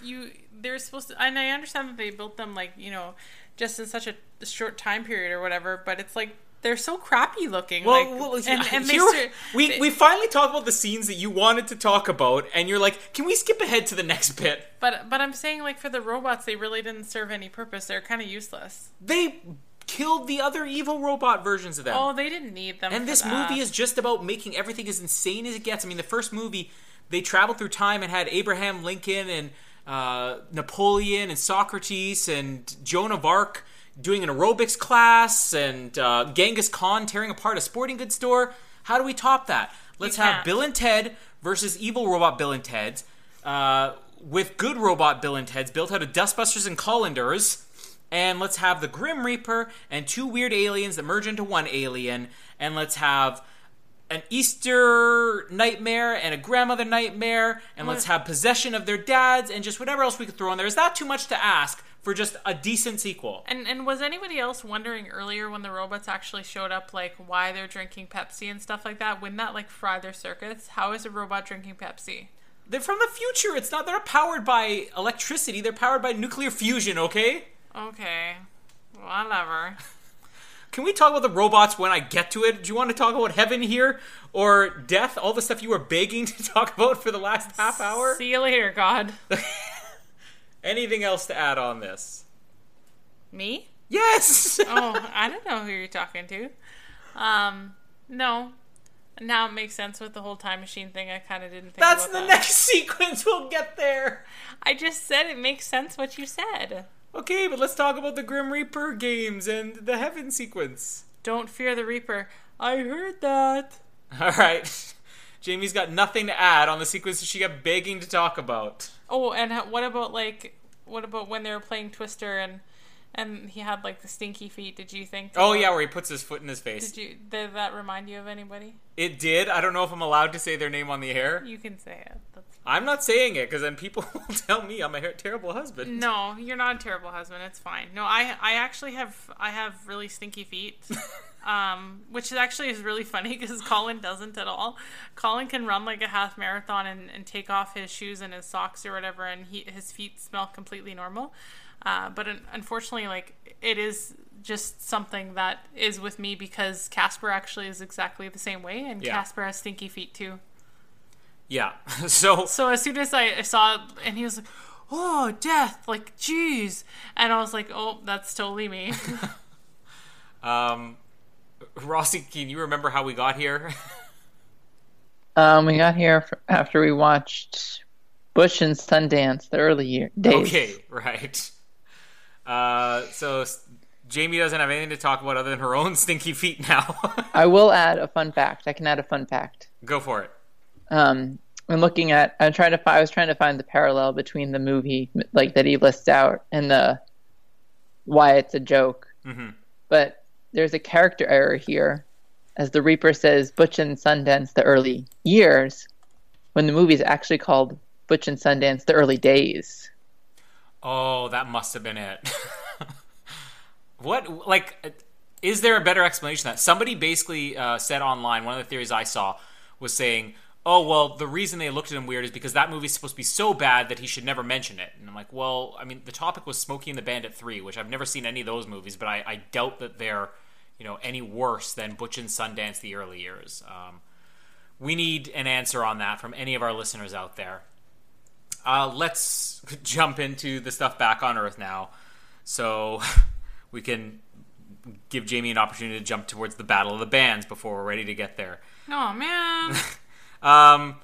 you, they're supposed to, and I understand that they built them like you know, just in such a short time period or whatever. But it's like they're so crappy looking. Well, like, well and, and [LAUGHS] they [LAUGHS] we they- we finally talked about the scenes that you wanted to talk about, and you're like, "Can we skip ahead to the next bit?" but but I'm saying like for the robots, they really didn't serve any purpose. They're kind of useless. They killed the other evil robot versions of them. Oh, they didn't need them. and this that. movie is just about making everything as insane as it gets. I mean, the first movie, they traveled through time and had Abraham Lincoln and uh, Napoleon and Socrates and Joan of Arc doing an aerobics class and uh, Genghis Khan tearing apart a sporting goods store. How do we top that? Let's have. Bill and Ted versus evil robot Bill and Ted's. Uh, with good robot Bill and Ted's built out of dustbusters and colanders. And let's have the Grim Reaper and two weird aliens that merge into one alien. And let's have an Easter nightmare and a grandmother nightmare. And let's have possession of their dads and just whatever else we could throw in there. Is that too much to ask for just a decent sequel? And and was anybody else wondering earlier when the robots actually showed up, like why they're drinking Pepsi and stuff like that? Wouldn't that like fry their circuits? How is a robot drinking Pepsi? They're from the future. It's not, they're not powered by electricity. They're powered by nuclear fusion, okay? Okay, whatever. [LAUGHS] Can we talk about the robots when I get to it? Do you want to talk about heaven here or death? All the stuff you were begging [LAUGHS] to talk about for the last half hour? See you later, God. [LAUGHS] Anything else to add on this? Me? Yes. [LAUGHS] Oh, I don't know who you're talking to. Um, no. Now it makes sense with the whole time machine thing. I kind of didn't think That's the that. next [LAUGHS] sequence. We'll get there. I just said it makes sense what you said. Okay, but let's talk about the Grim Reaper games and the heaven sequence. Don't fear the Reaper. I heard that. [LAUGHS] All right. Jamie's got nothing to add on the sequence that she got begging to talk about. Oh, and what about like what about when they were playing Twister and and he had like the stinky feet? Did you think? Oh yeah, where he puts his foot in his face. Did you did that remind you of anybody? It did. I don't know if I'm allowed to say their name on the air. You can say it. That's... I'm not saying it because then people [LAUGHS] will tell me I'm a terrible husband. No, you're not a terrible husband. It's fine. No, I I actually have I have really stinky feet. [LAUGHS] Um, which actually is really funny because [LAUGHS] Colin doesn't at all. Colin can run like a half marathon and, and take off his shoes and his socks or whatever, and he his feet smell completely normal. Uh, but un- unfortunately, like it is just something that is with me because Casper actually is exactly the same way, and Yeah. Casper has stinky feet too. Yeah. [LAUGHS] So So as soon as I, I saw it, and he was like, "Oh, death!" Like, jeez, and I was like, "Oh, that's totally me." [LAUGHS] Um, Rossi, can you remember how we got here? Um, we got here after we watched Bush and Sundance, the early year days. okay, right. Uh, so Jamie doesn't have anything to talk about other than her own [LAUGHS] stinky feet now. [LAUGHS] I will add a fun fact. I can add a fun fact. Go for it. Um, I'm looking at. I'm trying to. I was trying to find the parallel between the movie, like that he lists out, and the why it's a joke. Mhm. But there's a character error here, as the Reaper says, "Butch and Sundance: The Early Years," when the movie is actually called "Butch and Sundance: The Early Days." Oh, that must have been it. [LAUGHS] what, like, is there a better explanation that? Somebody basically uh, said online, one of the theories I saw was saying, oh, well, the reason they looked at him weird is because that movie's supposed to be so bad that he should never mention it. And I'm like, well, I mean, the topic was Smokey and the Bandit 3, which I've never seen any of those movies, but I, I doubt that they're, you know, any worse than Butch and Sundance the early years. Um, we need an answer on that from any of our listeners out there. Uh, let's [LAUGHS] jump into the stuff back on Earth now, so [LAUGHS] we can give Jamie an opportunity to jump towards the battle of the bands before we're ready to get there. Oh man. [LAUGHS] Um,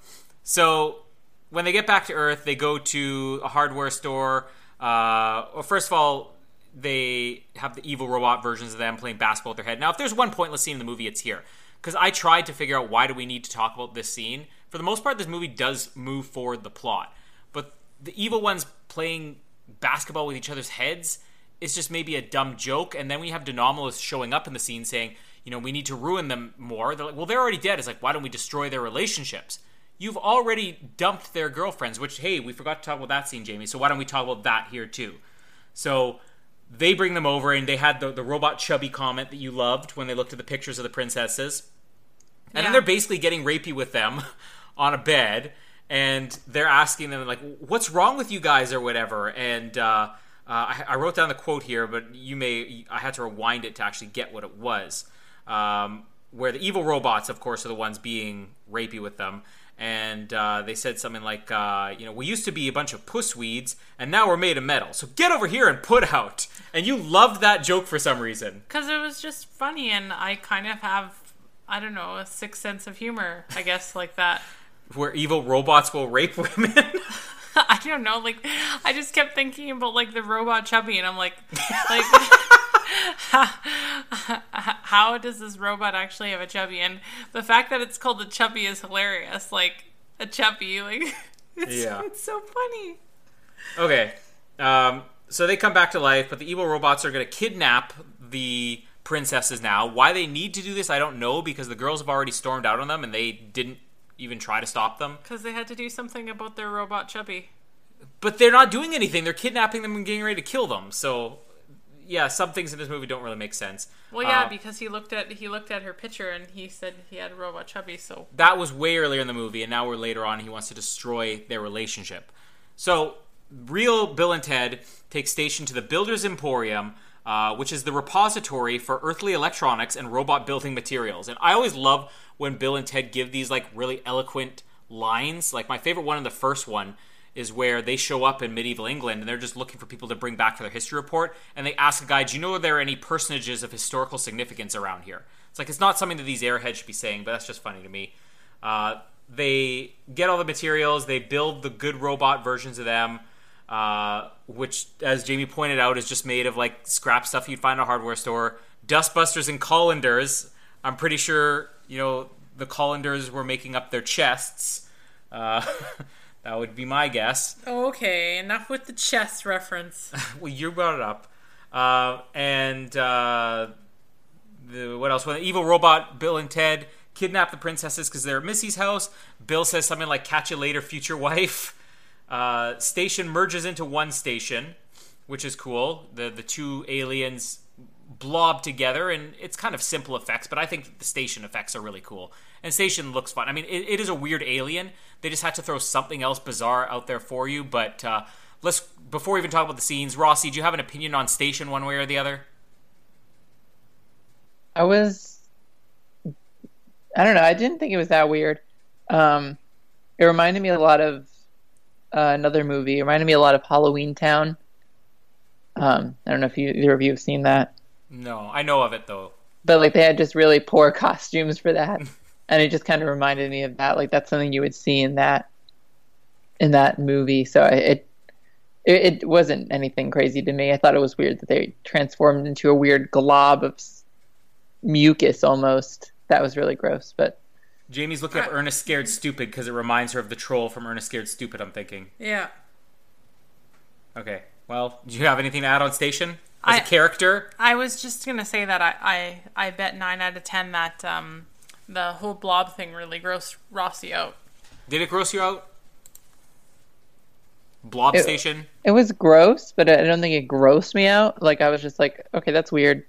so when they get back to Earth, they go to a hardware store. Uh, well, first of all, they have the evil robot versions of them playing basketball with their head. Now, if there's one pointless scene in the movie, it's here because I tried to figure out why do we need to talk about this scene. For the most part, this movie does move forward the plot, but the evil ones playing basketball with each other's heads is just maybe a dumb joke. And then we have De Nomolos showing up in the scene saying, you know, we need to ruin them more. They're like, well, they're already dead. It's like, why don't we destroy their relationships? You've already dumped their girlfriends, which, hey, we forgot to talk about that scene, Jamie. So why don't we talk about that here too? So they bring them over, and they had the, the robot chubby comment that you loved when they looked at the pictures of the princesses. And Yeah. then they're basically getting rapey with them [LAUGHS] on a bed, and they're asking them like, "What's wrong with you guys?" or whatever. And uh, uh, I, I wrote down the quote here, but you may I had to rewind it to actually get what it was. Um, where the evil robots, of course, are the ones being rapey with them. And uh, they said something like, uh, you know, we used to be a bunch of puss weeds, and now we're made of metal. So get over here and put out. And you loved that joke for some reason. Because it was just funny, and I kind of have, I don't know, a sixth sense of humor, I guess, like that. Where evil robots will rape women. [LAUGHS] [LAUGHS] I don't know, like, I just kept thinking about, like, the robot chubby, and I'm like, like, [LAUGHS] [LAUGHS] how does this robot actually have a chubby? And the fact that it's called a chubby is hilarious. Like, a chubby, like, [LAUGHS] it's, Yeah. it's so funny. Okay. Um, so they come back to life, but the evil robots are going to kidnap the princesses now. Why they need to do this, I don't know, because the girls have already stormed out on them and they didn't even try to stop them. Because they had to do something about their robot chubby. But they're not doing anything. They're kidnapping them and getting ready to kill them. So, yeah, some things in this movie don't really make sense. Well, yeah, Uh, because he looked at he looked at her picture and he said he had a robot chubby. So that was way earlier in the movie, and now we're later on. He wants to destroy their relationship. So, real Bill and Ted take station to the Builders Emporium, uh, which is the repository for earthly electronics and robot building materials. And I always love when Bill and Ted give these like really eloquent lines. Like my favorite one in the first one is where they show up in medieval England and they're just looking for people to bring back for their history report. And they ask a guy, "Do you know if there are any personages of historical significance around here?" It's like it's not something that these airheads should be saying, but that's just funny to me. Uh, they get all the materials, they build the good robot versions of them, uh, which, as Jamie pointed out, is just made of like scrap stuff you'd find in a hardware store. Dustbusters and colanders. I'm pretty sure you know the colanders were making up their chests. Uh, [LAUGHS] that would be my guess. okay, enough with the chess reference. [LAUGHS] Well, you brought it up. Uh, and uh, the, what else? When the evil robot Bill and Ted kidnap the princesses because they're at Missy's house, Bill says something like "Catch you later, future wife." [LAUGHS] Uh, station merges into one station, which is cool. The the two aliens blob together, and it's kind of simple effects, but I think the station effects are really cool. And station looks fun. I mean, it, it is a weird alien. They just had to throw something else bizarre out there for you. But uh, let's before we even talk about the scenes, Rossi, do you have an opinion on station one way or the other? I was, I don't know. I didn't think it was that weird. Um, it reminded me a lot of uh, another movie. It reminded me a lot of Halloweentown. Um, I don't know if you, either of you have seen that, No, I know of it though. but like they had just really poor costumes for that, [LAUGHS] and it just kind of reminded me of that. Like that's something you would see in that in that movie. So it it, it wasn't anything crazy to me. I thought it was weird that they transformed into a weird glob of mucus almost. That was really gross. But Jamie's looking up Ernest Scared Stupid because it reminds her of the troll from Ernest Scared Stupid. I'm thinking. Yeah. Okay. Well, do you have anything to add on Station as a I- character? I was just gonna say that I I, I bet nine out of ten that um the whole blob thing really grossed Rossi out. Did it gross you out? Blob It- Station. it was gross, but I don't think it grossed me out. Like I was just like, okay, that's weird,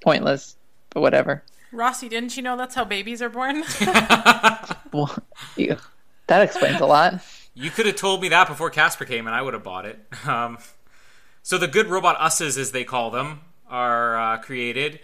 pointless, but whatever. Rossi, didn't you know that's how babies are born? [LAUGHS] [LAUGHS] Well, ew. that explains a lot. You could have told me that before Casper came, and I would have bought it. [LAUGHS] Um, so the good robot usses, as they call them, are uh, created,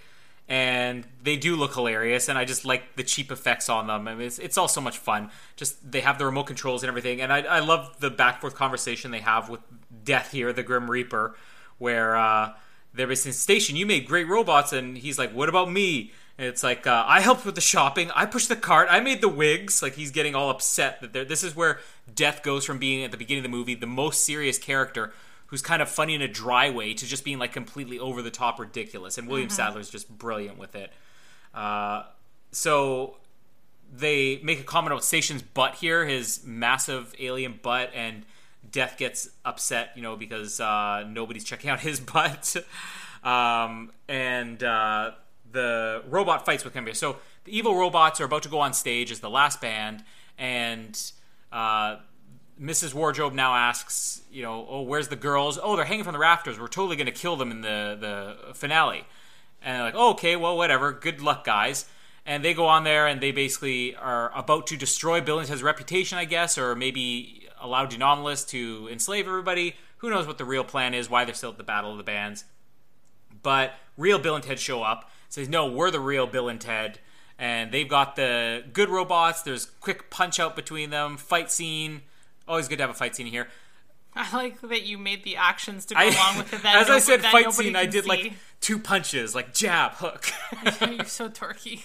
and they do look hilarious. And I just like the cheap effects on them. I mean, it's, it's all so much fun. Just they have the remote controls and everything, and I, I love the back forth conversation they have with Death here, the Grim Reaper, where uh, they're basically station. You made great robots, and he's like, "What about me?" And it's like uh, I helped with the shopping. I pushed the cart. I made the wigs. Like he's getting all upset that this is where Death goes from being at the beginning of the movie the most serious character who's kind of funny in a dry way to just being like completely over the top ridiculous. And William Sadler's just brilliant with it. Uh, so they make a comment about Station's butt here, his massive alien butt, and Death gets upset, you know, because uh, nobody's checking out his [LAUGHS] butt. um, and uh, the robot fights with him. So the evil robots are about to go on stage as the last band, and uh, Mrs. Wardrobe now asks, you know, oh, where's the girls? Oh, they're hanging from the rafters. We're totally going to kill them in the, the finale. And they're like, oh, okay, well, whatever. Good luck, guys. And they go on there and they basically are about to destroy Bill and Ted's reputation, I guess, or maybe allow De Nomolos to enslave everybody. Who knows what the real plan is, why they're still at the Battle of the Bands. But real Bill and Ted show up, says, no, we're the real Bill and Ted. And they've got the good robots. There's quick punch out between them, fight scene. Always good to have a fight scene here. I like that you made the actions to go I, along with it. That [LAUGHS] as I said, fight scene, I did see. like two punches, like jab, hook. [LAUGHS] [LAUGHS] You're so dorky.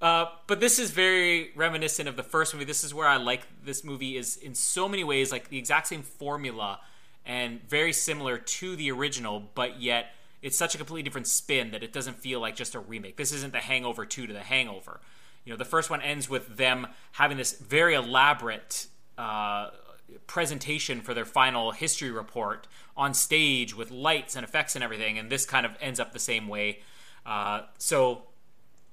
Uh, but this is very reminiscent of the first movie. This is where I like this movie is in so many ways like the exact same formula and very similar to the original, but yet it's such a completely different spin that it doesn't feel like just a remake. This isn't the Hangover 2 to the Hangover. You know, the first one ends with them having this very elaborate uh, presentation for their final history report on stage with lights and effects and everything, and this kind of ends up the same way. Uh, so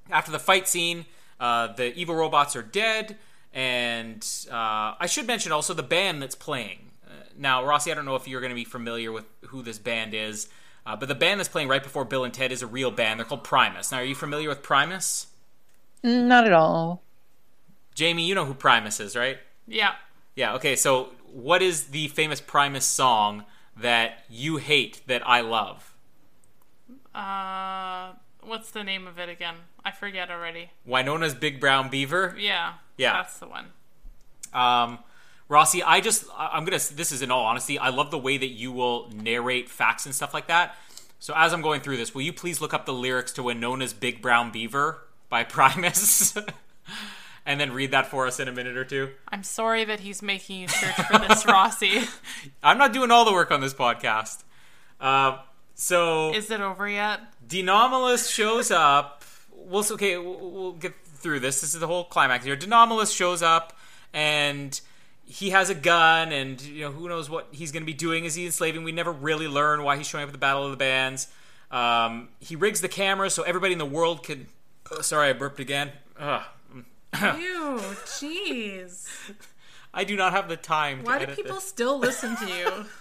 after the fight scene, uh, the evil robots are dead, and uh, I should mention also the band that's playing. Uh, now, Rossi, I don't know if you're going to be familiar with who this band is, uh, but the band that's playing right before Bill and Ted is a real band. They're called Primus. Now, are you familiar with Primus? Mm, Not at all. Jamie, you know who Primus is, right? Yeah. Yeah, okay, so what is the famous Primus song that you hate that I love? Uh, what's the name of it again? I forget already. Winona's Big Brown Beaver? Yeah. Yeah. That's the one. Um, Rossi, I just, I'm gonna, this is in all honesty, I love the way that you will narrate facts and stuff like that. So as I'm going through this, will you please look up the lyrics to Winona's Big Brown Beaver by [LAUGHS] Primus? [LAUGHS] and then read that for us in a minute or two? I'm sorry that he's making you search for this, [LAUGHS] Rossi. [LAUGHS] I'm not doing all the work on this podcast. Uh, so Is it over yet? De Nomolos shows up. We'll okay. We'll, we'll get through this. This is the whole climax here. De Nomolos shows up, and he has a gun, and you know who knows what he's going to be doing. Is he enslaving? We never really learn why he's showing up at the Battle of the Bands. Um, he rigs the camera so everybody in the world can. Oh, sorry, I burped again. Ugh. Ew, jeez. [LAUGHS] I do not have the time. Why to do people this. still listen to you? [LAUGHS]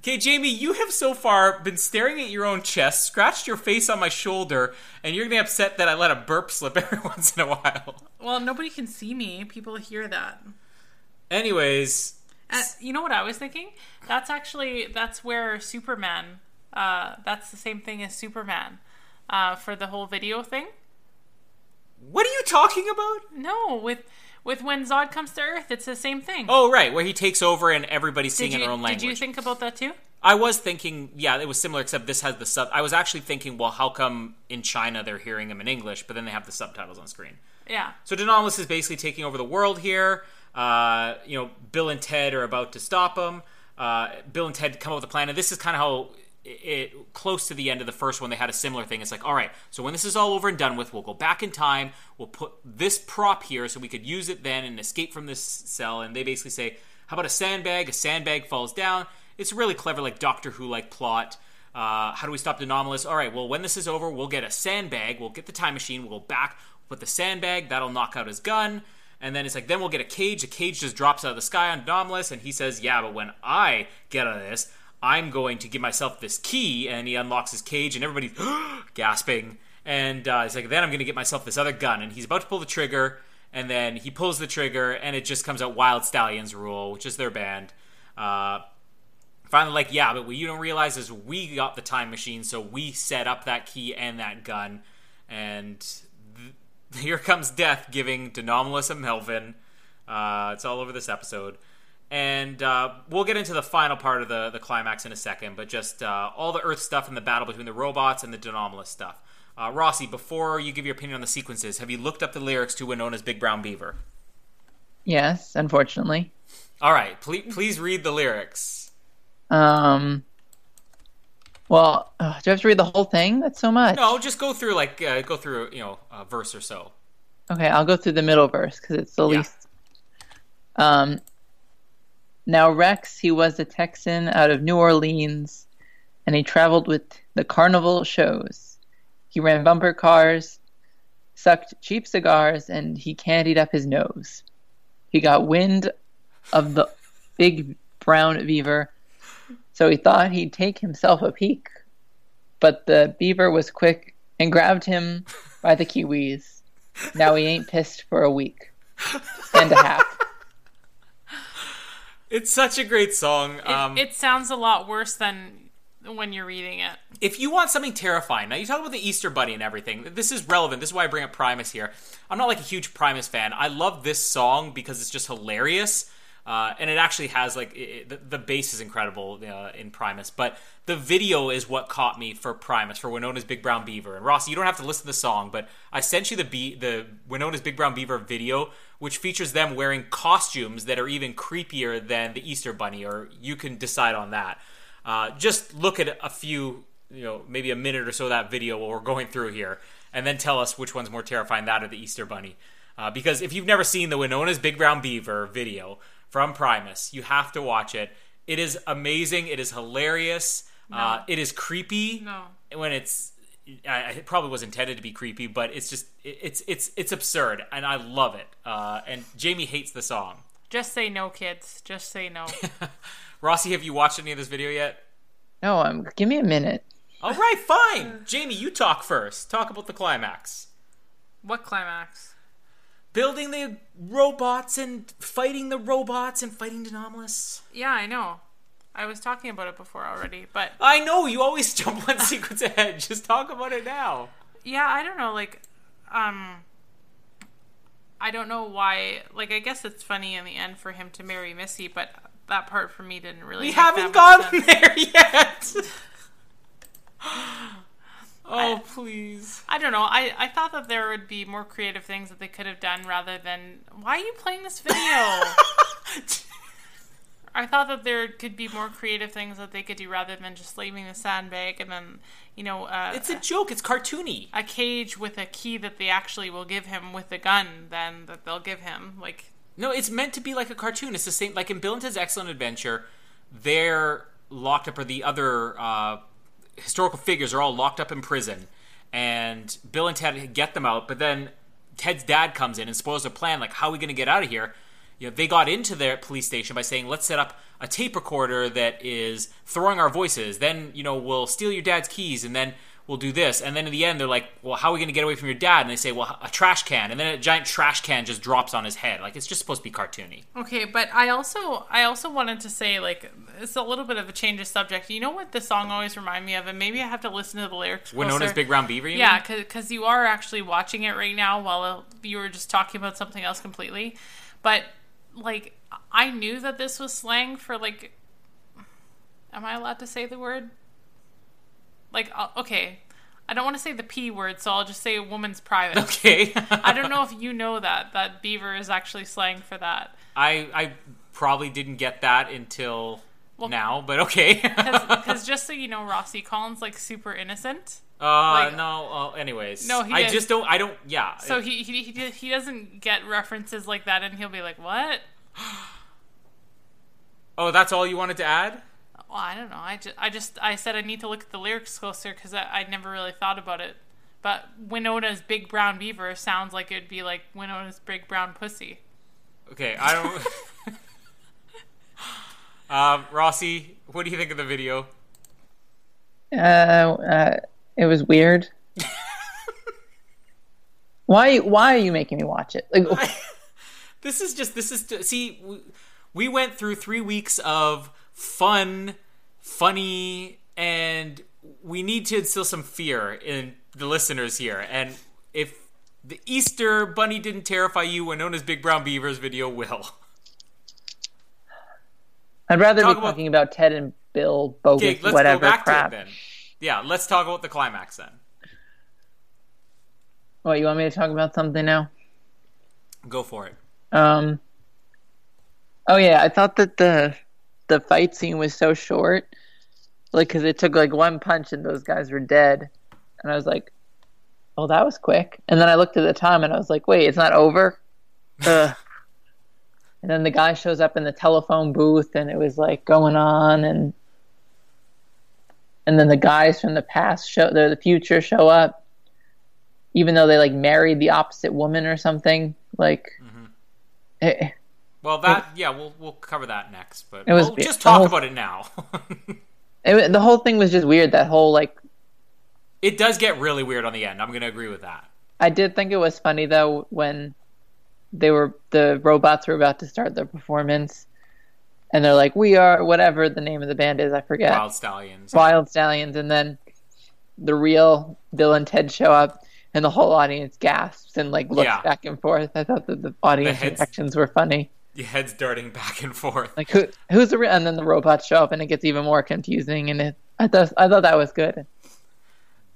Okay, Jamie, you have so far been staring at your own chest, scratched your face on my shoulder, and you're gonna be upset that I let a burp slip [LAUGHS] every once in a while. Well, nobody can see me. People hear that. Anyways, Uh, you know what I was thinking? That's actually that's where Superman. Uh, that's the same thing as Superman uh, for the whole video thing. What are you talking about? No, with with when Zod comes to Earth, it's the same thing. Oh, right, where he takes over and everybody's singing you their own language. did you think about that too? I was thinking, yeah, it was similar, except this has the sub. I was actually thinking, well, how come in China they're hearing him in English, but then they have the subtitles on screen? Yeah. So De Nomolos is basically taking over the world here. Uh, you know, Bill and Ted are about to stop him. uh, Bill and Ted come up with a plan, and this is kind of how it, close to the end of the first one they had a similar thing. It's like, all right, so when this is all over and done with, we'll go back in time. We'll put this prop here so we could use it then and escape from this cell. And they basically say, how about a sandbag? A sandbag falls down. It's really clever, like Doctor Who like plot. Uh, how do we stop De Nomolos? All right, well, when this is over, we'll get a sandbag. We'll get the time machine. We'll go back, put the sandbag. That'll knock out his gun. And then it's like, then we'll get a cage. A cage just drops out of the sky on De Nomolos. And he says, yeah, but when I get out of this, I'm going to give myself this key. And he unlocks his cage, and everybody's [GASPS] gasping. And uh, he's like, then I'm going to get myself this other gun. And he's about to pull the trigger. And then he pulls the trigger, and it just comes out Wyld Stallyns Rule, which is their band. Uh, finally like yeah but what you don't realize is we got the time machine so we set up that key and that gun and th- [LAUGHS] here comes death giving De Nomolos a melvin uh, it's all over this episode and uh, we'll get into the final part of the, the climax in a second but just uh, all the earth stuff and the battle between the robots and the De Nomolos stuff uh, rossi before you give your opinion on the sequences have you looked up the lyrics to winona's big brown beaver Yes, unfortunately. all right please, please read the lyrics Um. Well, uh, do I have to read the whole thing? That's so much. No, just go through like uh, go through you know a verse or so. Okay, I'll go through the middle verse because it's the Yeah. least. Um. Now Rex, he was a Texan out of New Orleans, and he traveled with the carnival shows. He ran bumper cars, sucked cheap cigars, and he candied up his nose. He got wind of the big brown beaver, so he thought he'd take himself a peek. But the beaver was quick and grabbed him by the kiwis. Now he ain't pissed for a week and a half. It's such a great song. It, Um, it sounds a lot worse than when you're reading it. if you want something terrifying, now you talk about the Easter Bunny and everything. This is relevant. This is why I bring up Primus here. I'm not like a huge Primus fan. I love this song because it's just hilarious. Uh, and it actually has like it, the, the bass is incredible uh, in Primus, but the video is what caught me for Primus for Winona's Big Brown Beaver. And Rossi, you don't have to listen to the song, but I sent you the be- the Winona's Big Brown Beaver video, which features them wearing costumes that are even creepier than the Easter Bunny, or you can decide on that. Uh, just look at a few, you know, maybe a minute or so of that video while we're going through here, and then tell us which one's more terrifying, that or the Easter Bunny. Uh, because if you've never seen the Winona's Big Brown Beaver video from Primus, you have to watch it. It is amazing. It is hilarious. Uh, it is creepy No. when it's. I, it probably was intended to be creepy, but it's just it, it's it's it's absurd, and I love it. Uh, and Jamie hates the song. Just say no, kids. Just say no. [LAUGHS] Rossi, have you watched any of this video yet? No, um, give me a minute. All right, fine. [LAUGHS] Jamie, you talk first. Talk about the climax. what climax? Building the robots and fighting the robots and fighting De Nomolos. Yeah, I know. I was talking about it before already, but I know you always [LAUGHS] jump one sequence ahead. Just talk about it now. yeah, I don't know. Like, um, I don't know why. Like, I guess it's funny in the end for him to marry Missy, but that part for me didn't really. We haven't gotten [LAUGHS] there yet. [LAUGHS] oh, please. I don't know. I, I thought that there would be more creative things that they could have done rather than. Why are you playing this video? I thought that there could be more creative things that they could do rather than just leaving the sandbag and then, you know, uh, It's a joke. It's cartoony. a cage with a key that they actually will give him with the gun then that they'll give him. Like, No, it's meant to be like a cartoon. It's the same. Like in Bill and Ted's Excellent Adventure, they're locked up, or the other uh, historical figures are all locked up in prison, and Bill and Ted get them out. But then Ted's dad comes in and spoils their plan. Like, how are we going to get out of here? You know, they got into their police station by saying, "Let's set up a tape recorder that is throwing our voices. Then, you know, we'll steal your dad's keys, and then." We'll do this, and then in the end, they're like, "Well, how are we going to get away from your dad?" And they say, "Well, a trash can," and then a giant trash can just drops on his head. Like it's just supposed to be cartoony. okay, but I also I also wanted to say like it's a little bit of a change of subject. You know what the song always remind me of, and maybe I have to listen to the lyrics. Winona's closer. Big Brown Beaver. You Yeah, because you are actually watching it right now while uh, you were just talking about something else completely. But like, I knew that this was slang for like. Am I allowed to say the word? Like, uh, okay, I don't want to say the p word, so I'll just say a woman's private. [LAUGHS] Okay. I don't know if you know that that beaver is actually slang for that. I I probably didn't get that until now, but okay. [LAUGHS] Because just so you know, Rossi Colin's like super innocent. Uh, like- no. Uh, anyways, No, he I is. just don't. I don't. Yeah. So he he he, he doesn't get references like that, and he'll be like, "What?" [GASPS] oh, that's all you wanted to add? Well, I don't know. I just I just I said I need to look at the lyrics closer because I I never really thought about it. But Winona's big brown beaver sounds like it'd be like Winona's big brown pussy. Okay, I don't. [LAUGHS] um, Rossi, what do you think of the video? Uh, uh, it was weird. why? Why are you making me watch it? Like, This is just this is see we, we went through three weeks of fun, funny, and we need to instill some fear in the listeners here. And if the Easter Bunny didn't terrify you, Winona's Big Brown Beavers video will. I'd rather Talk be about- talking about Ted and Bill bogus Okay, whatever crap. To it then. Yeah, let's talk about the climax then. What you want me to talk about something now? Go for it. Um. Oh yeah, I thought that the the fight scene was so short, like because it took like one punch and those guys were dead, and I was like, "Oh, that was quick." And then I looked at the time and I was like, "Wait, it's not over." [LAUGHS] Ugh. and then the guy shows up in the telephone booth, and it was like going on, and and then the guys from the past show, the, the future show up, even though they like married the opposite woman or something, like. It, Well, that yeah, we'll we'll cover that next, but It was we'll just talk whole- about it now. [LAUGHS] It, the whole thing was just weird. That whole like, it does get really weird on the end. I'm going to agree with that. I did think it was funny though when they were the robots were about to start their performance, and they're like, "We are whatever the name of the band is. I forget. Wyld Stallyns. Wyld Stallyns." And then the real Bill and Ted show up, and the whole audience gasps and like looks Yeah. back and forth. I thought that the audience heads- reactions were funny. The head's darting back and forth. Like who who's the real? And then the robots show up, and it gets even more confusing. And it, I thought I thought that was good.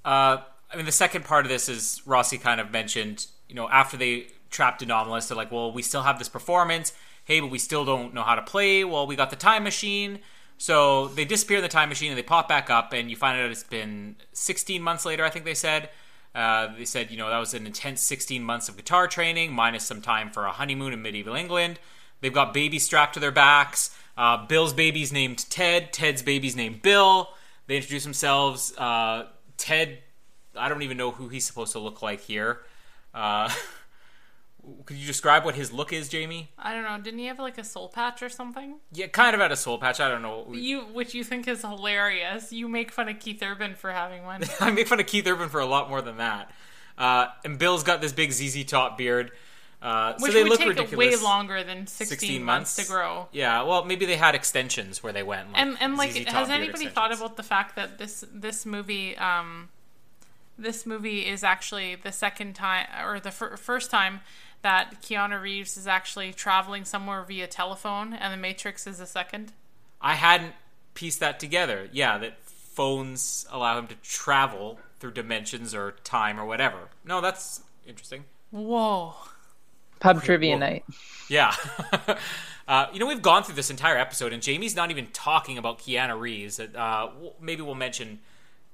Uh, I mean, the second part of this is Rossi kind of mentioned. You know, after they trapped De Nomolos, they're like, "Well, we still have this performance. Hey, but we still don't know how to play. Well, we got the time machine." So they disappear in the time machine and they pop back up, and you find out it's been 16 months later. I think they said. Uh, they said, you know, that was an intense 16 months of guitar training, minus some time for a honeymoon in medieval England. They've got babies strapped to their backs. Uh, Bill's baby's named Ted. Ted's baby's named Bill. They introduce themselves. Uh, Ted, I don't even know who he's supposed to look like here. [LAUGHS] Could you describe what his look is, Jamie? I don't know. Didn't he have like a soul patch or something? Yeah, kind of had a soul patch. I don't know. You, which you think is hilarious. You make fun of Keith Urban for having one. [LAUGHS] I make fun of Keith Urban for a lot more than that. Uh, and Bill's got this big ZZ Top beard. Uh, so Which they would look take ridiculous. way longer than 16, 16 months. months to grow. Yeah, well, maybe they had extensions where they went. Like And and like, has anybody thought about the fact that this this movie um, this movie is actually the second time or the fir- first time that Keanu Reeves is actually traveling somewhere via telephone, and The Matrix is a second. I hadn't pieced that together. Yeah, that phones allow him to travel through dimensions or time or whatever. No, that's interesting. Whoa. Pub trivia whoa. night. Yeah. [LAUGHS] uh, you know, we've gone through this entire episode, and Jamie's not even talking about Keanu Reeves. Uh, maybe we'll mention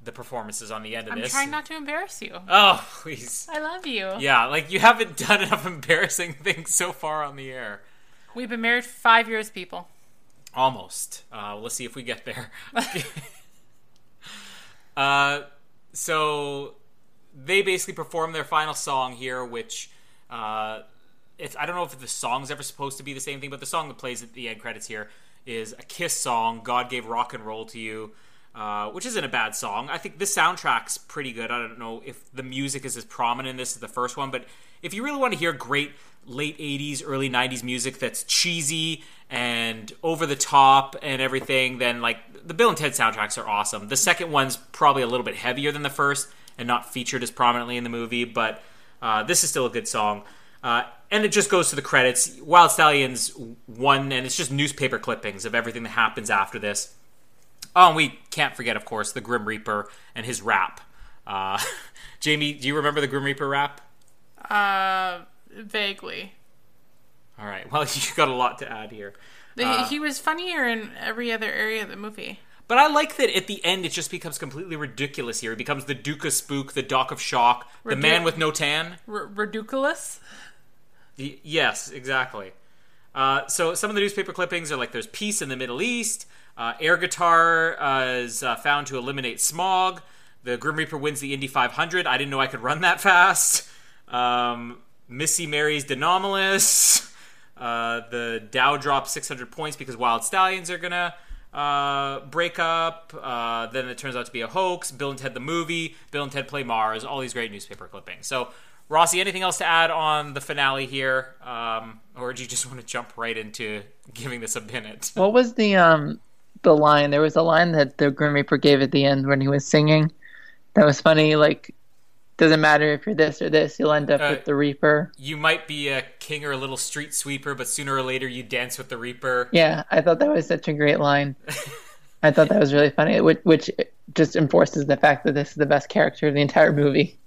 the performances on the end of this. I'm trying not to embarrass you. Oh, please. I love you. Yeah, like you haven't done enough embarrassing [LAUGHS] things so far on the air. We've been married five years, people. Almost. Uh, let's see if we get there. [LAUGHS] [LAUGHS] uh, so they basically perform their final song here, which uh, it's I don't know if the song's ever supposed to be the same thing, but the song that plays at the end credits here is a Kiss song. God gave rock and roll to you. Uh, which isn't a bad song. I think the soundtrack's pretty good. I don't know if the music is as prominent in this as the first one, but if you really want to hear great late 80s, early 90s music that's cheesy and over the top and everything, then like the Bill and Ted soundtracks are awesome. The second one's probably a little bit heavier than the first and not featured as prominently in the movie, but uh, this is still a good song. Uh, and it just goes to the credits. Wyld Stallyns won, and it's just newspaper clippings of everything that happens after this. Oh, and we can't forget, of course, the Grim Reaper and his rap. Uh, [LAUGHS] Jamie, do you remember the Grim Reaper rap? Uh, vaguely. All right. Well, [LAUGHS] you got a lot to add here. The- he was funnier in every other area of the movie. But I like that at the end it just becomes completely ridiculous here. It becomes the Duke of Spook, the Doc of Shock, the man with no tan. R- ridiculous. Y- yes, exactly. Uh, so some of the newspaper clippings are like there's peace in the Middle East. Uh, air guitar uh, is uh, found to eliminate smog. The Grim Reaper wins the Indy 500. I didn't know I could run that [LAUGHS] fast. Um, Missy marries De Nomolos. Uh, the Dow drops 600 points because Wyld Stallyns are gonna uh, break up. Uh, then it turns out to be a hoax. Bill and Ted the movie. Bill and Ted play Mars. All these great newspaper clippings. So, Rossi, anything else to add on the finale here, um, or do you just want to jump right into giving this a minute? What was the um the line? There was a line that the Grim Reaper gave at the end when he was singing. That was funny. Like, doesn't matter if you're this or this, you'll end up Uh, with the Reaper. You might be a king or a little street sweeper, but sooner or later you dance with the Reaper. Yeah, I thought that was such a great line. [LAUGHS] I thought that was really funny, which, which just enforces the fact that this is the best character of the entire movie.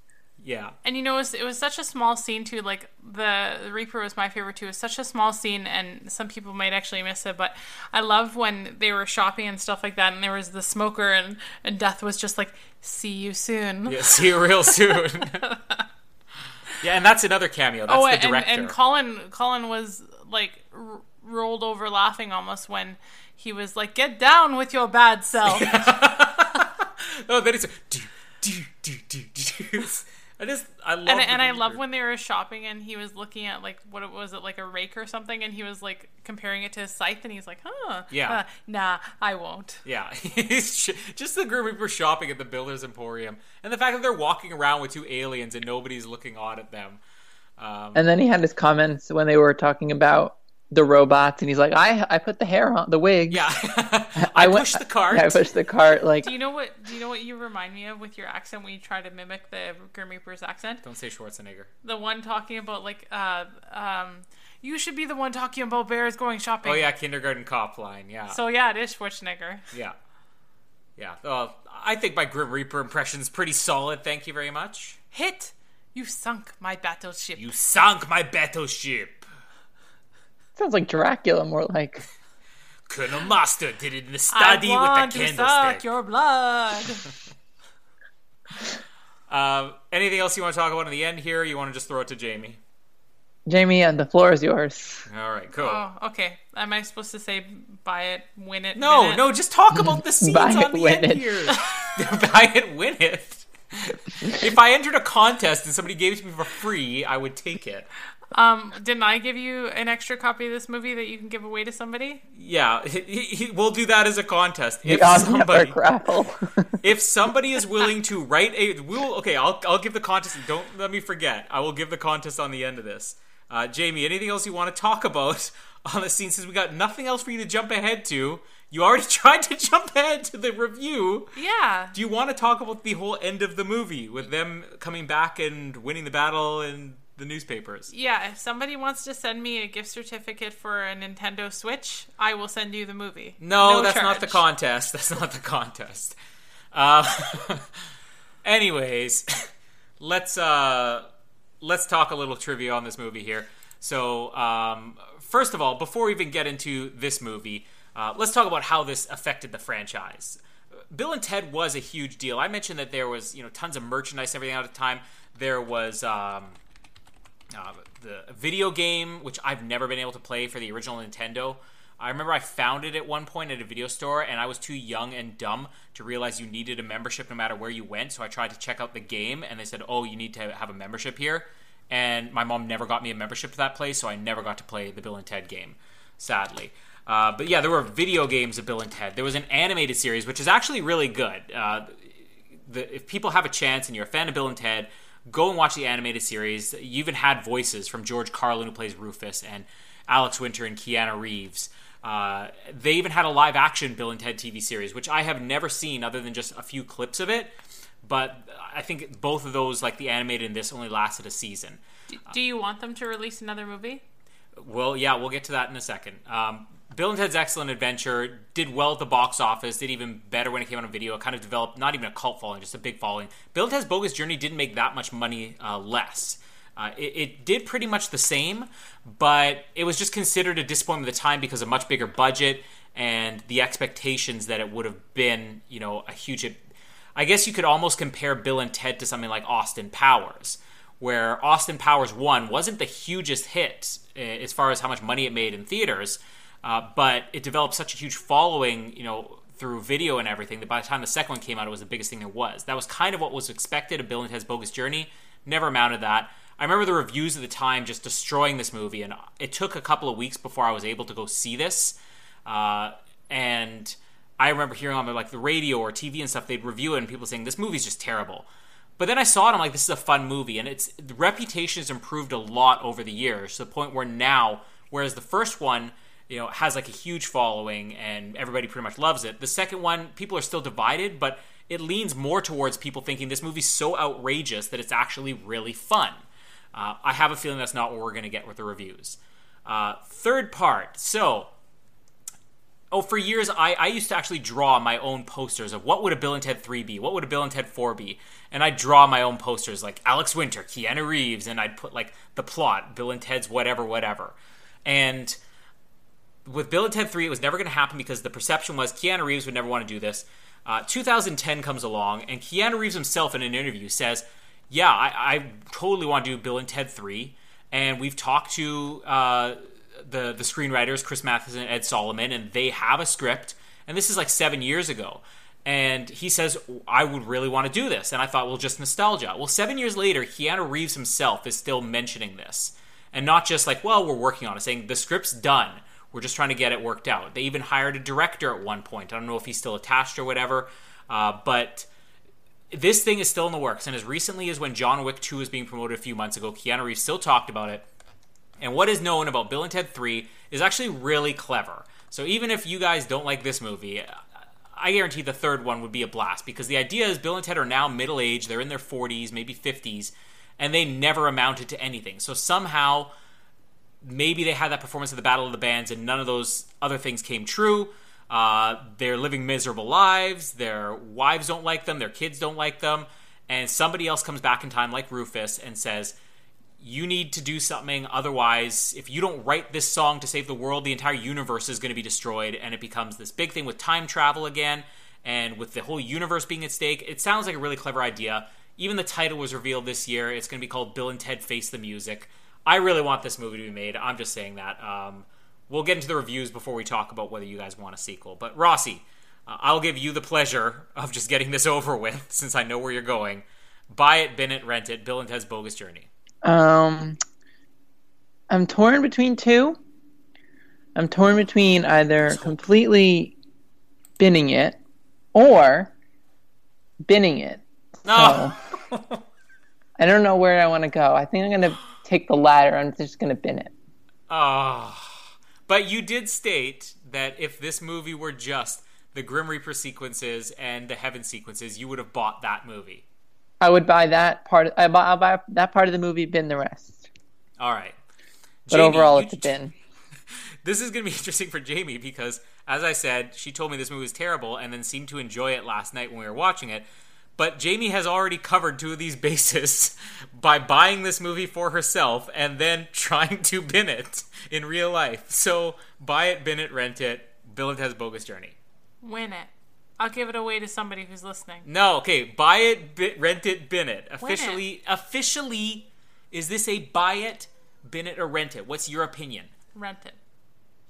Yeah. And you know, it was, it was such a small scene too. Like the, the Reaper was my favorite too. It was such a small scene, and some people might actually miss it. But I love when they were shopping and stuff like that, and there was the smoker, and and Death was just like, "See you soon." Yeah, see you real soon. [LAUGHS] yeah, and that's another cameo. That's oh, the and, director. and Colin Colin was like r- rolled over laughing almost when he was like, "Get down with your bad self." [LAUGHS] oh, then it's do do do do do. I just I love and, and I love when they were shopping and he was looking at like what was it like a rake or something and he was like comparing it to his scythe and he's like huh Yeah. uh, nah I won't Yeah, [LAUGHS] He's just the Grim Reaper shopping at the Builders Emporium, and the fact that they're walking around with two aliens and nobody's looking odd at them. Um, And then he had his comments when they were talking about the robots, and he's like, "I I put the hair on the wig. yeah, [LAUGHS] I, went- pushed the cart. I pushed the cart. Like, do you know what do you know what you remind me of with your accent when you try to mimic the Grim Reaper's accent Don't say Schwarzenegger. the one talking about like uh um you should be the one talking about bears going shopping Oh yeah, kindergarten cop line. Yeah, so yeah it is Schwarzenegger yeah, yeah. Well, I think my Grim Reaper impression's pretty solid. Thank you very much. hit you sunk my battleship You sunk my battleship. Sounds like Dracula, more like. Colonel Mustard did it in the I study want with the to suck your blood [LAUGHS] Um, anything else you want to talk about in the end here? Or you want to just throw it to Jamie? Jamie, and the floor is yours. All right, cool. Oh, okay. Am I supposed to say buy it, win it? no, win it? no, just talk about the [LAUGHS] scenes Buy on it, the win end it. here. [LAUGHS] Buy it, win it. if I entered a contest and somebody gave it to me for free, I would take it. Um, didn't I give you an extra copy of this movie that you can give away to somebody? Yeah, he, he- he- we'll do that as a contest. If somebody, [LAUGHS] if somebody is willing to write a, we'll okay. I'll I'll give the contest. Don't let me forget. I will give the contest on the end of this. Uh, Jamie, anything else you want to talk about [LAUGHS] on the scene? Since we got nothing else for you to jump ahead to, you already [LAUGHS] tried to jump ahead to the review. Yeah. Do you want to talk about the whole end of the movie with them coming back and winning the battle in the newspapers? Yeah, if somebody wants to send me a gift certificate for a Nintendo Switch, I will send you the movie. No, [LAUGHS] that's not the contest. That's not the contest. Uh, anyways, [LAUGHS] let's uh, let's talk a little trivia on this movie here. So, um, first of all, before we even get into this movie, uh, let's talk about how this affected the franchise. Bill and Ted was a huge deal. I mentioned that there was you know tons of merchandise, and everything out of time. There was. Um, uh, the video game, which I've never been able to play for the original Nintendo. I remember I found it at one point at a video store, and I was too young and dumb to realize you needed a membership no matter where you went. So I tried to check out the game, and they said, "Oh, you need to have a membership here." And my mom never got me a membership to that place, so I never got to play the Bill and Ted game, sadly. Uh, but yeah, there were video games of Bill and Ted. There was an animated series, which is actually really good. Uh, the, if people have a chance and you're a fan of Bill and Ted, go and watch the animated series. You even had voices from George Carlin, who plays Rufus, and Alex Winter and Keanu Reeves. Uh, they even had a live action Bill and Ted TV series, which I have never seen other than just a few clips of it. But I think both of those, like the animated and this, only lasted a season. Do you want them to release another movie? Well, yeah, we'll get to that in a second. Um, Bill and Ted's Excellent Adventure did well at the box office, did even better when it came out on video. It kind of developed not even a cult following, just a big following. Bill and Ted's Bogus Journey didn't make that much money uh, less. Uh, it, it, did pretty much the same, but it was just considered a disappointment at the time because of much bigger budget and the expectations that it would have been, you know, a huge. I guess you could almost compare Bill and Ted to something like Austin Powers, where Austin Powers 1 wasn't the hugest hit eh, as far as how much money it made in theaters, uh, but it developed such a huge following, you know, through video and everything that by the time the second one came out, it was the biggest thing there was. That was kind of what was expected of Bill and Ted's Bogus Journey. Never amounted that. I remember the reviews at the time just destroying this movie, and it took a couple of weeks before I was able to go see this. Uh, and I remember hearing on like the radio or TV and stuff, they'd review it, and people saying this movie's just terrible. But then I saw it, I'm like, this is a fun movie, and it's the reputation has improved a lot over the years to the point where now, whereas the first one, you know, has like a huge following and everybody pretty much loves it. The second one, people are still divided, but it leans more towards people thinking this movie's so outrageous that it's actually really fun. Uh, I have a feeling that's not what we're going to get with the reviews. Uh, third part. So, oh, for years I, I used to actually draw my own posters of what would a Bill and Ted 3 be, what would a Bill and Ted 4 be, and I'd draw my own posters like Alex Winter, Keanu Reeves, and I'd put like the plot, Bill and Ted's whatever, whatever. And with Bill and Ted 3, it was never going to happen because the perception was Keanu Reeves would never want to do this. Uh, 2010 comes along, and Keanu Reeves himself in an interview says, Yeah, I, I totally want to do Bill and Ted 3. And we've talked to uh, the, the screenwriters, Chris Matheson and Ed Solomon, and they have a script. And this is like seven years ago. And he says, I would really want to do this. And I thought, well, just nostalgia. Well, seven years later, Keanu Reeves himself is still mentioning this. And not just like, well, we're working on it, saying the script's done we're just trying to get it worked out. They even hired a director at one point. I don't know if he's still attached or whatever, uh, but this thing is still in the works. And as recently as when John Wick 2 was being promoted a few months ago, Keanu Reeves still talked about it. And what is known about Bill and Ted 3 is actually really clever. So even if you guys don't like this movie, I guarantee the third one would be a blast because the idea is Bill and Ted are now middle aged, they're in their 40s, maybe 50s, and they never amounted to anything. So somehow maybe they had that performance at the Battle of the Bands and none of those other things came true. Uh, they're living miserable lives. Their wives don't like them. Their kids don't like them. And somebody else comes back in time, like Rufus, and says, You need to do something. Otherwise, if you don't write this song to save the world, the entire universe is going to be destroyed. And it becomes this big thing with time travel again. And with the whole universe being at stake, it sounds like a really clever idea. Even the title was revealed this year. It's going to be called Bill and Ted Face the Music. I really want this movie to be made. I'm just saying that. Um, we'll get into the reviews before we talk about whether you guys want a sequel. But Rossi, uh, I'll give you the pleasure of just getting this [LAUGHS] over with, since I know where you're going. Buy it, bin it, rent it. Bill and Ted's Bogus Journey. Um, I'm torn between two. I'm torn between either completely binning it or binning it. So, No. [LAUGHS] I don't know where I want to go. I think I'm going to take the ladder. I'm just going to bin it. Oh. But you did state that if this movie were just the Grim Reaper sequences and the Heaven sequences, you would have bought that movie. I would buy that part. I buy, I'll buy that part of the movie, bin the rest. All right. But Jamie, overall, it's a bin. [LAUGHS] This is going to be [LAUGHS] interesting for Jamie because, as I said, she told me this movie was terrible and then seemed to enjoy it last night when we were watching it. But Jamie has already covered two of these [LAUGHS] bases by buying this movie for herself and then [LAUGHS] trying to bin it in real life. So buy it, bin it, rent it. Bill and Ted's Bogus Journey. Win it. I'll give it away to somebody who's listening. No, okay, buy it, bi- rent it, bin it. Win it. Officially, officially, is this a buy it, bin it, or rent it? What's your opinion? Rent it.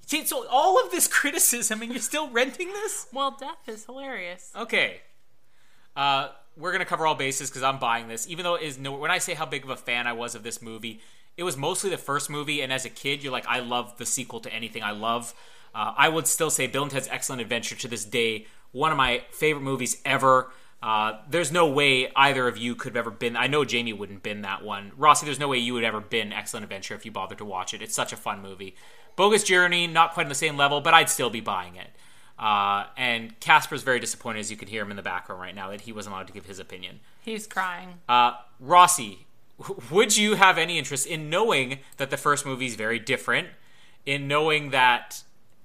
See, so all of this [LAUGHS] criticism, and you're still renting this? Well, death is hilarious. Okay. Uh, we're gonna cover all bases because I'm buying this. Even though it is no, when I say how big of a fan I was of this movie, it was mostly the first movie, and as a kid, you're like, I love the sequel to anything I love. Uh, I would still say Bill and Ted's Excellent Adventure to this day, one of my favorite movies ever. Uh, there's no way either of you could have ever been. I know Jamie wouldn't been that one. Rossi, there's no way you would ever been Excellent Adventure if you bothered to watch it. It's such a fun movie. Bogus Journey, not quite on the same level, but I'd still be buying it. Uh, and Casper's very disappointed, as you can hear him in the background right now, that he wasn't allowed to give his opinion. He's crying. Uh, Rossi, would you have any interest in knowing that the first movie is very different? In knowing that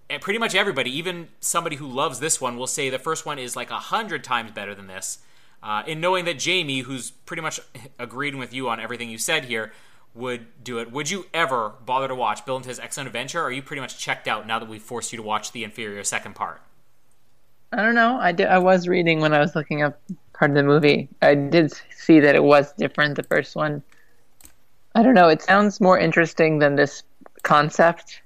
eh, pretty much everybody, even somebody who loves this one, will say the first one is like a hundred times better than this. Uh, in knowing that Jamie, who's pretty much agreed with you on everything you said here, would do it. Would you ever bother to watch Bill and Ted's Excellent Adventure? Or are you pretty much checked out now that we forced you to watch the inferior second part? I don't know. I did. I was reading when I was looking up part of the movie. I did see that it was different. The first one. I don't know. It sounds more interesting than this concept.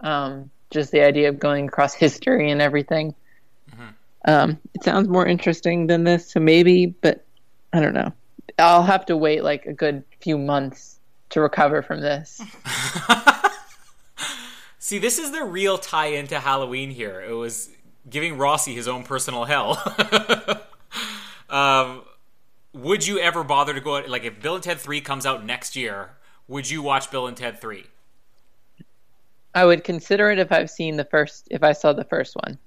Um, just the idea of going across history and everything. Um, it sounds more interesting than this, so maybe, but I don't know. I'll have to wait like a good few months to recover from this. [LAUGHS] See, this is the real tie into Halloween here. It was giving Rossi his own personal hell. [LAUGHS] um, would you ever bother to go out, like if Bill and Ted 3 comes out next year, would you watch Bill and Ted 3? I would consider it if I've seen the first, if I saw the first one.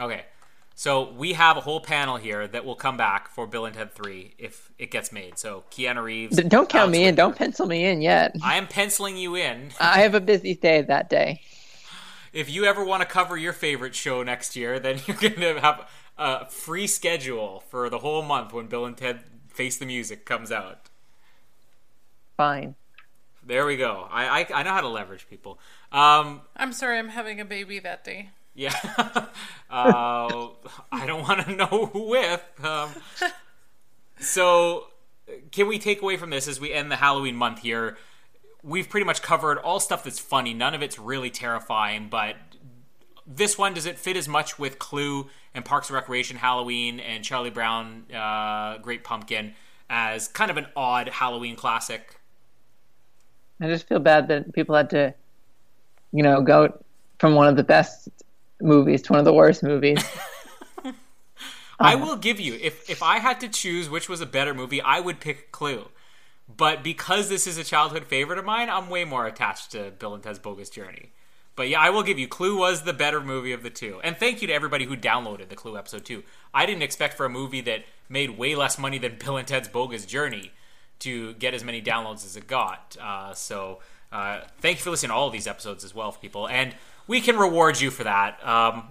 Okay. So we have a whole panel here that will come back for Bill and Ted 3 if it gets made. So Keanu Reeves. D- Don't count Alex me in. Don't pencil me in yet. I am penciling you in. I have a busy day that day. If you ever want to cover your favorite show next year, then you're [LAUGHS] going to have a free schedule for the whole month when Bill and Ted Face the Music comes out. Fine. There we go. I I, I know how to leverage people. Um, I'm sorry, I'm having a baby that day. Yeah. [LAUGHS] uh, I don't want to know who with. Um, so, can we take away from this as we end the Halloween month here? We've pretty much covered all stuff that's funny. None of it's really terrifying, but this one does it fit as much with Clue and Parks and Recreation Halloween and Charlie Brown uh, Great Pumpkin as kind of an odd Halloween classic? I just feel bad that people had to, you know, go from one of the best movies It's one of the worst movies. [LAUGHS] I will give you if if I had to choose which was a better movie, I would pick Clue. But because this is a childhood favorite of mine, I'm way more attached to Bill and Ted's Bogus Journey. But yeah, I will give you Clue was the better movie of the two. And thank you to everybody who downloaded the Clue episode too. I didn't expect for a movie that made way less money than Bill and Ted's Bogus Journey to get as many downloads as it got. Uh, so uh, thank you for listening to all of these episodes as well, people. And we can reward you for that. Um,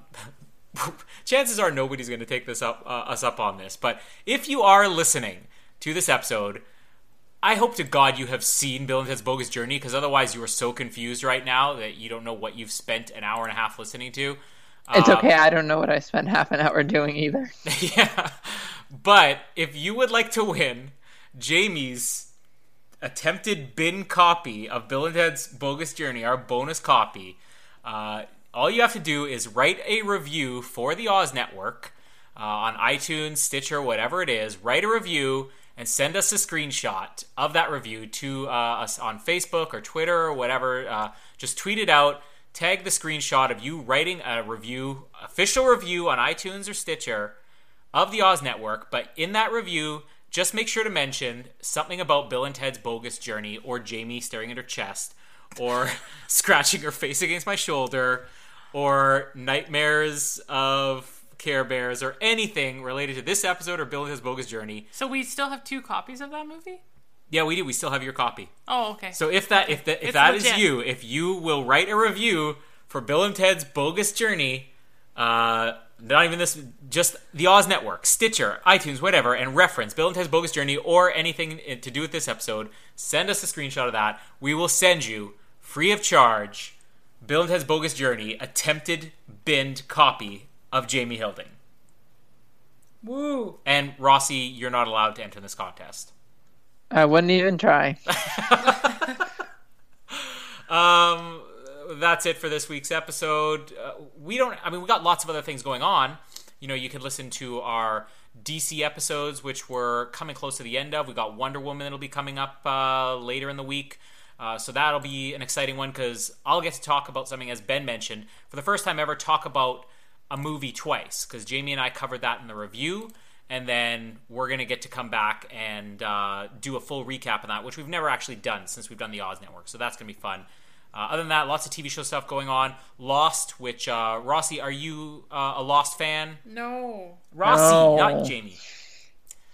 [LAUGHS] chances are nobody's going to take this up uh, us up on this, but if you are listening to this episode, I hope to God you have seen Bill and Ted's Bogus Journey, because otherwise you are so confused right now that you don't know what you've spent an hour and a half listening to. it's Um, okay. I don't know what I spent half an hour doing either. [LAUGHS] yeah. But if you would like to win Jamie's attempted bin copy of Bill and Ted's Bogus Journey, our bonus copy, uh, all you have to do is write a review for the Oz Network uh, on iTunes, Stitcher, whatever it is. Write a review and send us a screenshot of that review to uh, us on Facebook or Twitter or whatever. Uh, just tweet it out. Tag the screenshot of you writing a review, official review on iTunes or Stitcher of the Oz Network, but in that review, just make sure to mention something about Bill and Ted's bogus journey, or Jamie staring at her chest, or [LAUGHS] scratching her face against my shoulder, or nightmares of Care Bears, or anything related to this episode or Bill and Ted's bogus journey. So we still have two copies of that movie? Yeah, we do. We still have your copy. Oh, okay. So if that if that if It's that is you, if you will write a review for Bill and Ted's Bogus Journey, uh, not even this, just the Oz Network, Stitcher, iTunes, whatever, and reference Bill and Ted's Bogus Journey or anything to do with this episode, send us a screenshot of that. We will send you free of charge Bill and Ted's Bogus Journey attempted binned copy of Jamie Hilding. Woo. And Rossi, you're not allowed to enter this contest. I wouldn't even try. [LAUGHS] Um, that's it for this week's episode. Uh, we don't. I mean, we got lots of other things going on. You know, you can listen to our DC episodes, which we're coming close to the end of. We got Wonder Woman that'll be coming up uh, later in the week. Uh, so that'll be an exciting one because I'll get to talk about something, as Ben mentioned, for the first time ever, talk about a movie twice because Jamie and I covered that in the review, and then we're gonna get to come back and uh, do a full recap of that, which we've never actually done since we've done the Oz Network. So that's gonna be fun. Uh, other than that, lots of TV show stuff going on. Lost, which uh, Rossi, are you uh, a Lost fan? No. Rossi, No. not Jamie.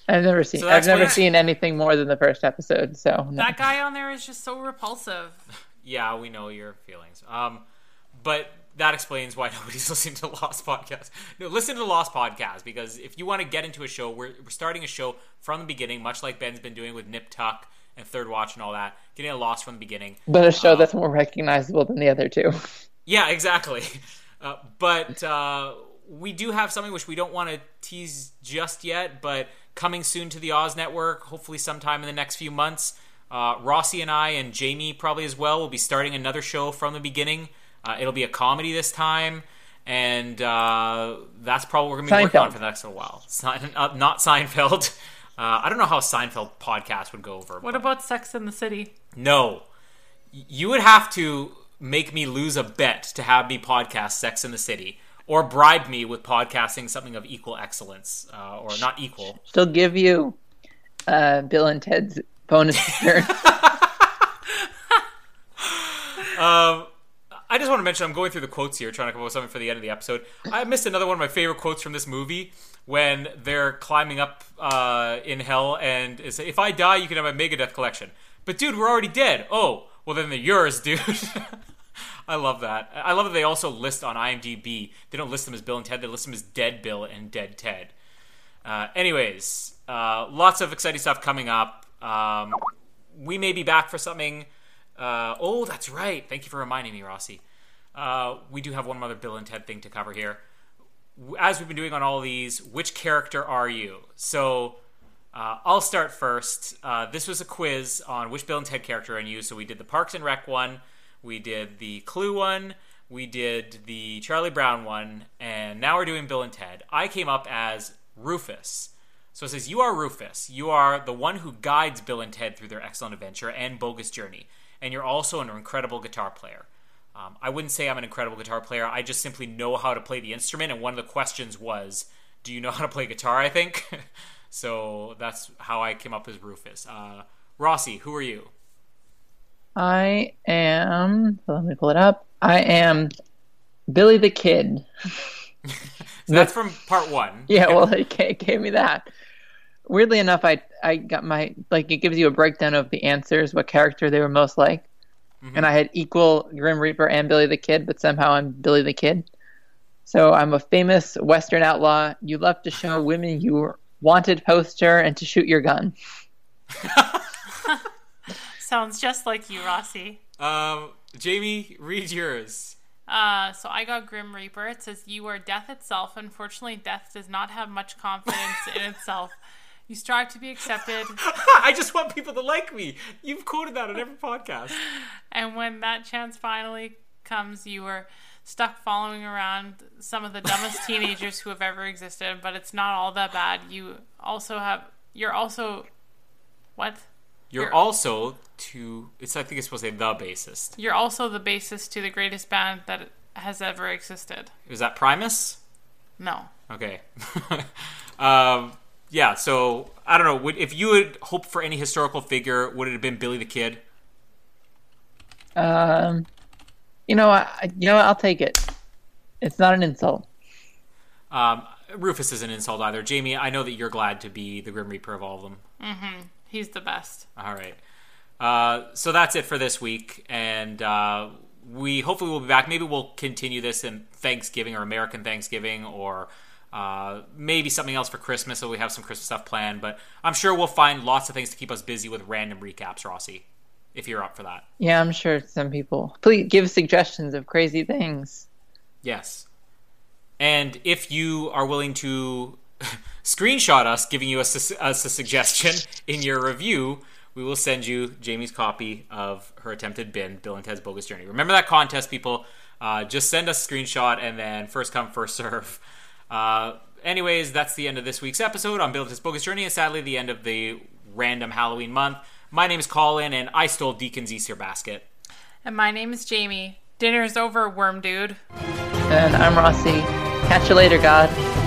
I've never seen. So I've never what- seen anything more than the first episode. So no. That guy on there is just so repulsive. [LAUGHS] Yeah, we know your feelings. Um, but that explains why [LAUGHS] nobody's listening to Lost podcast. No, listen to the Lost podcast because if you want to get into a show, we're, we're starting a show from the beginning, much like Ben's been doing with Nip Tuck and third watch and all that, getting a lost from the beginning. But a show that's more recognizable than the other two. [LAUGHS] Yeah, exactly. Uh, but uh, we do have something which we don't want to tease just yet, but coming soon to the Oz Network, hopefully sometime in the next few months. Uh, Rossi and I, and Jamie probably as well, will be starting another show from the beginning. Uh, it'll be a comedy this time, and uh, that's probably what we're going to be working on for the next little while. Sein- uh, not Seinfeld. [LAUGHS] Uh, I don't know how a Seinfeld podcast would go over. What about Sex in the City? No. You would have to make me lose a bet to have me podcast Sex in the City, or bribe me with podcasting something of equal excellence, uh, or not equal. She'll give you uh, Bill and Ted's bonus appearance. [LAUGHS] I just want to mention I'm going through the quotes here, trying to come up with something for the end of the episode. I missed another one of my favorite quotes from this movie when they're climbing up uh, in hell and it's if I die, you can have my Megadeth collection. But dude, we're already dead. Oh, well then they're yours, dude. [LAUGHS] I love that. I love that they also list on IMDb. They don't list them as Bill and Ted. They list them as Dead Bill and Dead Ted. Uh, anyways, uh, lots of exciting stuff coming up. Um, we may be back for something. Uh, oh, that's right. Thank you for reminding me, Rossi. Uh, we do have one other Bill and Ted thing to cover here. As we've been doing on all these, which character are you? So uh, I'll start first. Uh, this was a quiz on which Bill and Ted character are you. So we did the Parks and Rec one, we did the Clue one, we did the Charlie Brown one, and now we're doing Bill and Ted. I came up as Rufus. So it says, You are Rufus. You are the one who guides Bill and Ted through their excellent adventure and bogus journey. And you're also an incredible guitar player. Um, I wouldn't say I'm an incredible guitar player. I just simply know how to play the instrument. And one of the questions was, Do you know how to play guitar? I think. [LAUGHS] so that's how I came up as Rufus. Uh, Rossi, who are you? I am. Let me pull it up. I am Billy the Kid. So that's [LAUGHS] from part one. Yeah, well, [LAUGHS] it gave me that. Weirdly enough, I I got my like it gives you a breakdown of the answers, what character they were most like, mm-hmm. and I had equal Grim Reaper and Billy the Kid, but somehow I'm Billy the Kid. So I'm a famous Western outlaw. You love to show [LAUGHS] women your wanted poster and to shoot your gun. Sounds just like you, Rossi. Um, Jamie, read yours. Uh, so I got Grim Reaper. It says, You are death itself. Unfortunately, death does not have much confidence in [LAUGHS] itself. You strive to be accepted, [LAUGHS] I just want people to like me. You've quoted that on every podcast. and when that chance finally comes, you are stuck following around some of the dumbest [LAUGHS] teenagers who have ever existed. But it's not all that bad. You also have. You're also. What? You're You're- also to. It's I think it's supposed to say the bassist. You're also the bassist to the greatest band that has ever existed. Is that Primus? No. Okay. [LAUGHS] um, yeah. So I don't know. Would, if you had hoped for any historical figure, would it have been Billy the Kid? Um, you know, I, you know, what? I'll take it. It's not an insult. Um, Rufus is an insult either. Jamie, I know that you're glad to be the Grim Reaper of all of them. He's the best. All right. Uh, so that's it for this week, and uh, we hopefully will be back. Maybe we'll continue this in Thanksgiving or American Thanksgiving, or uh, maybe something else for Christmas. So we have some Christmas stuff planned, but I'm sure we'll find lots of things to keep us busy with random recaps, Rossi. If you're up for that, Yeah, I'm sure some people. Please give suggestions of crazy things. yes. And if you are willing to [LAUGHS] screenshot us giving you a, us a suggestion in your review, we will send you Jamie's copy of her attempted bin, Bill and Ted's Bogus Journey. Remember that contest, people. Uh, just send us a screenshot and then first come, first serve. Uh, anyways, that's the end of this week's episode on Bill and Ted's Bogus Journey, and sadly, the end of the random Halloween month. My name is Colin, and I stole Deacon's Easter basket. And my name is Jamie. Dinner's over, worm dude. And I'm Rossi. Catch you later, God.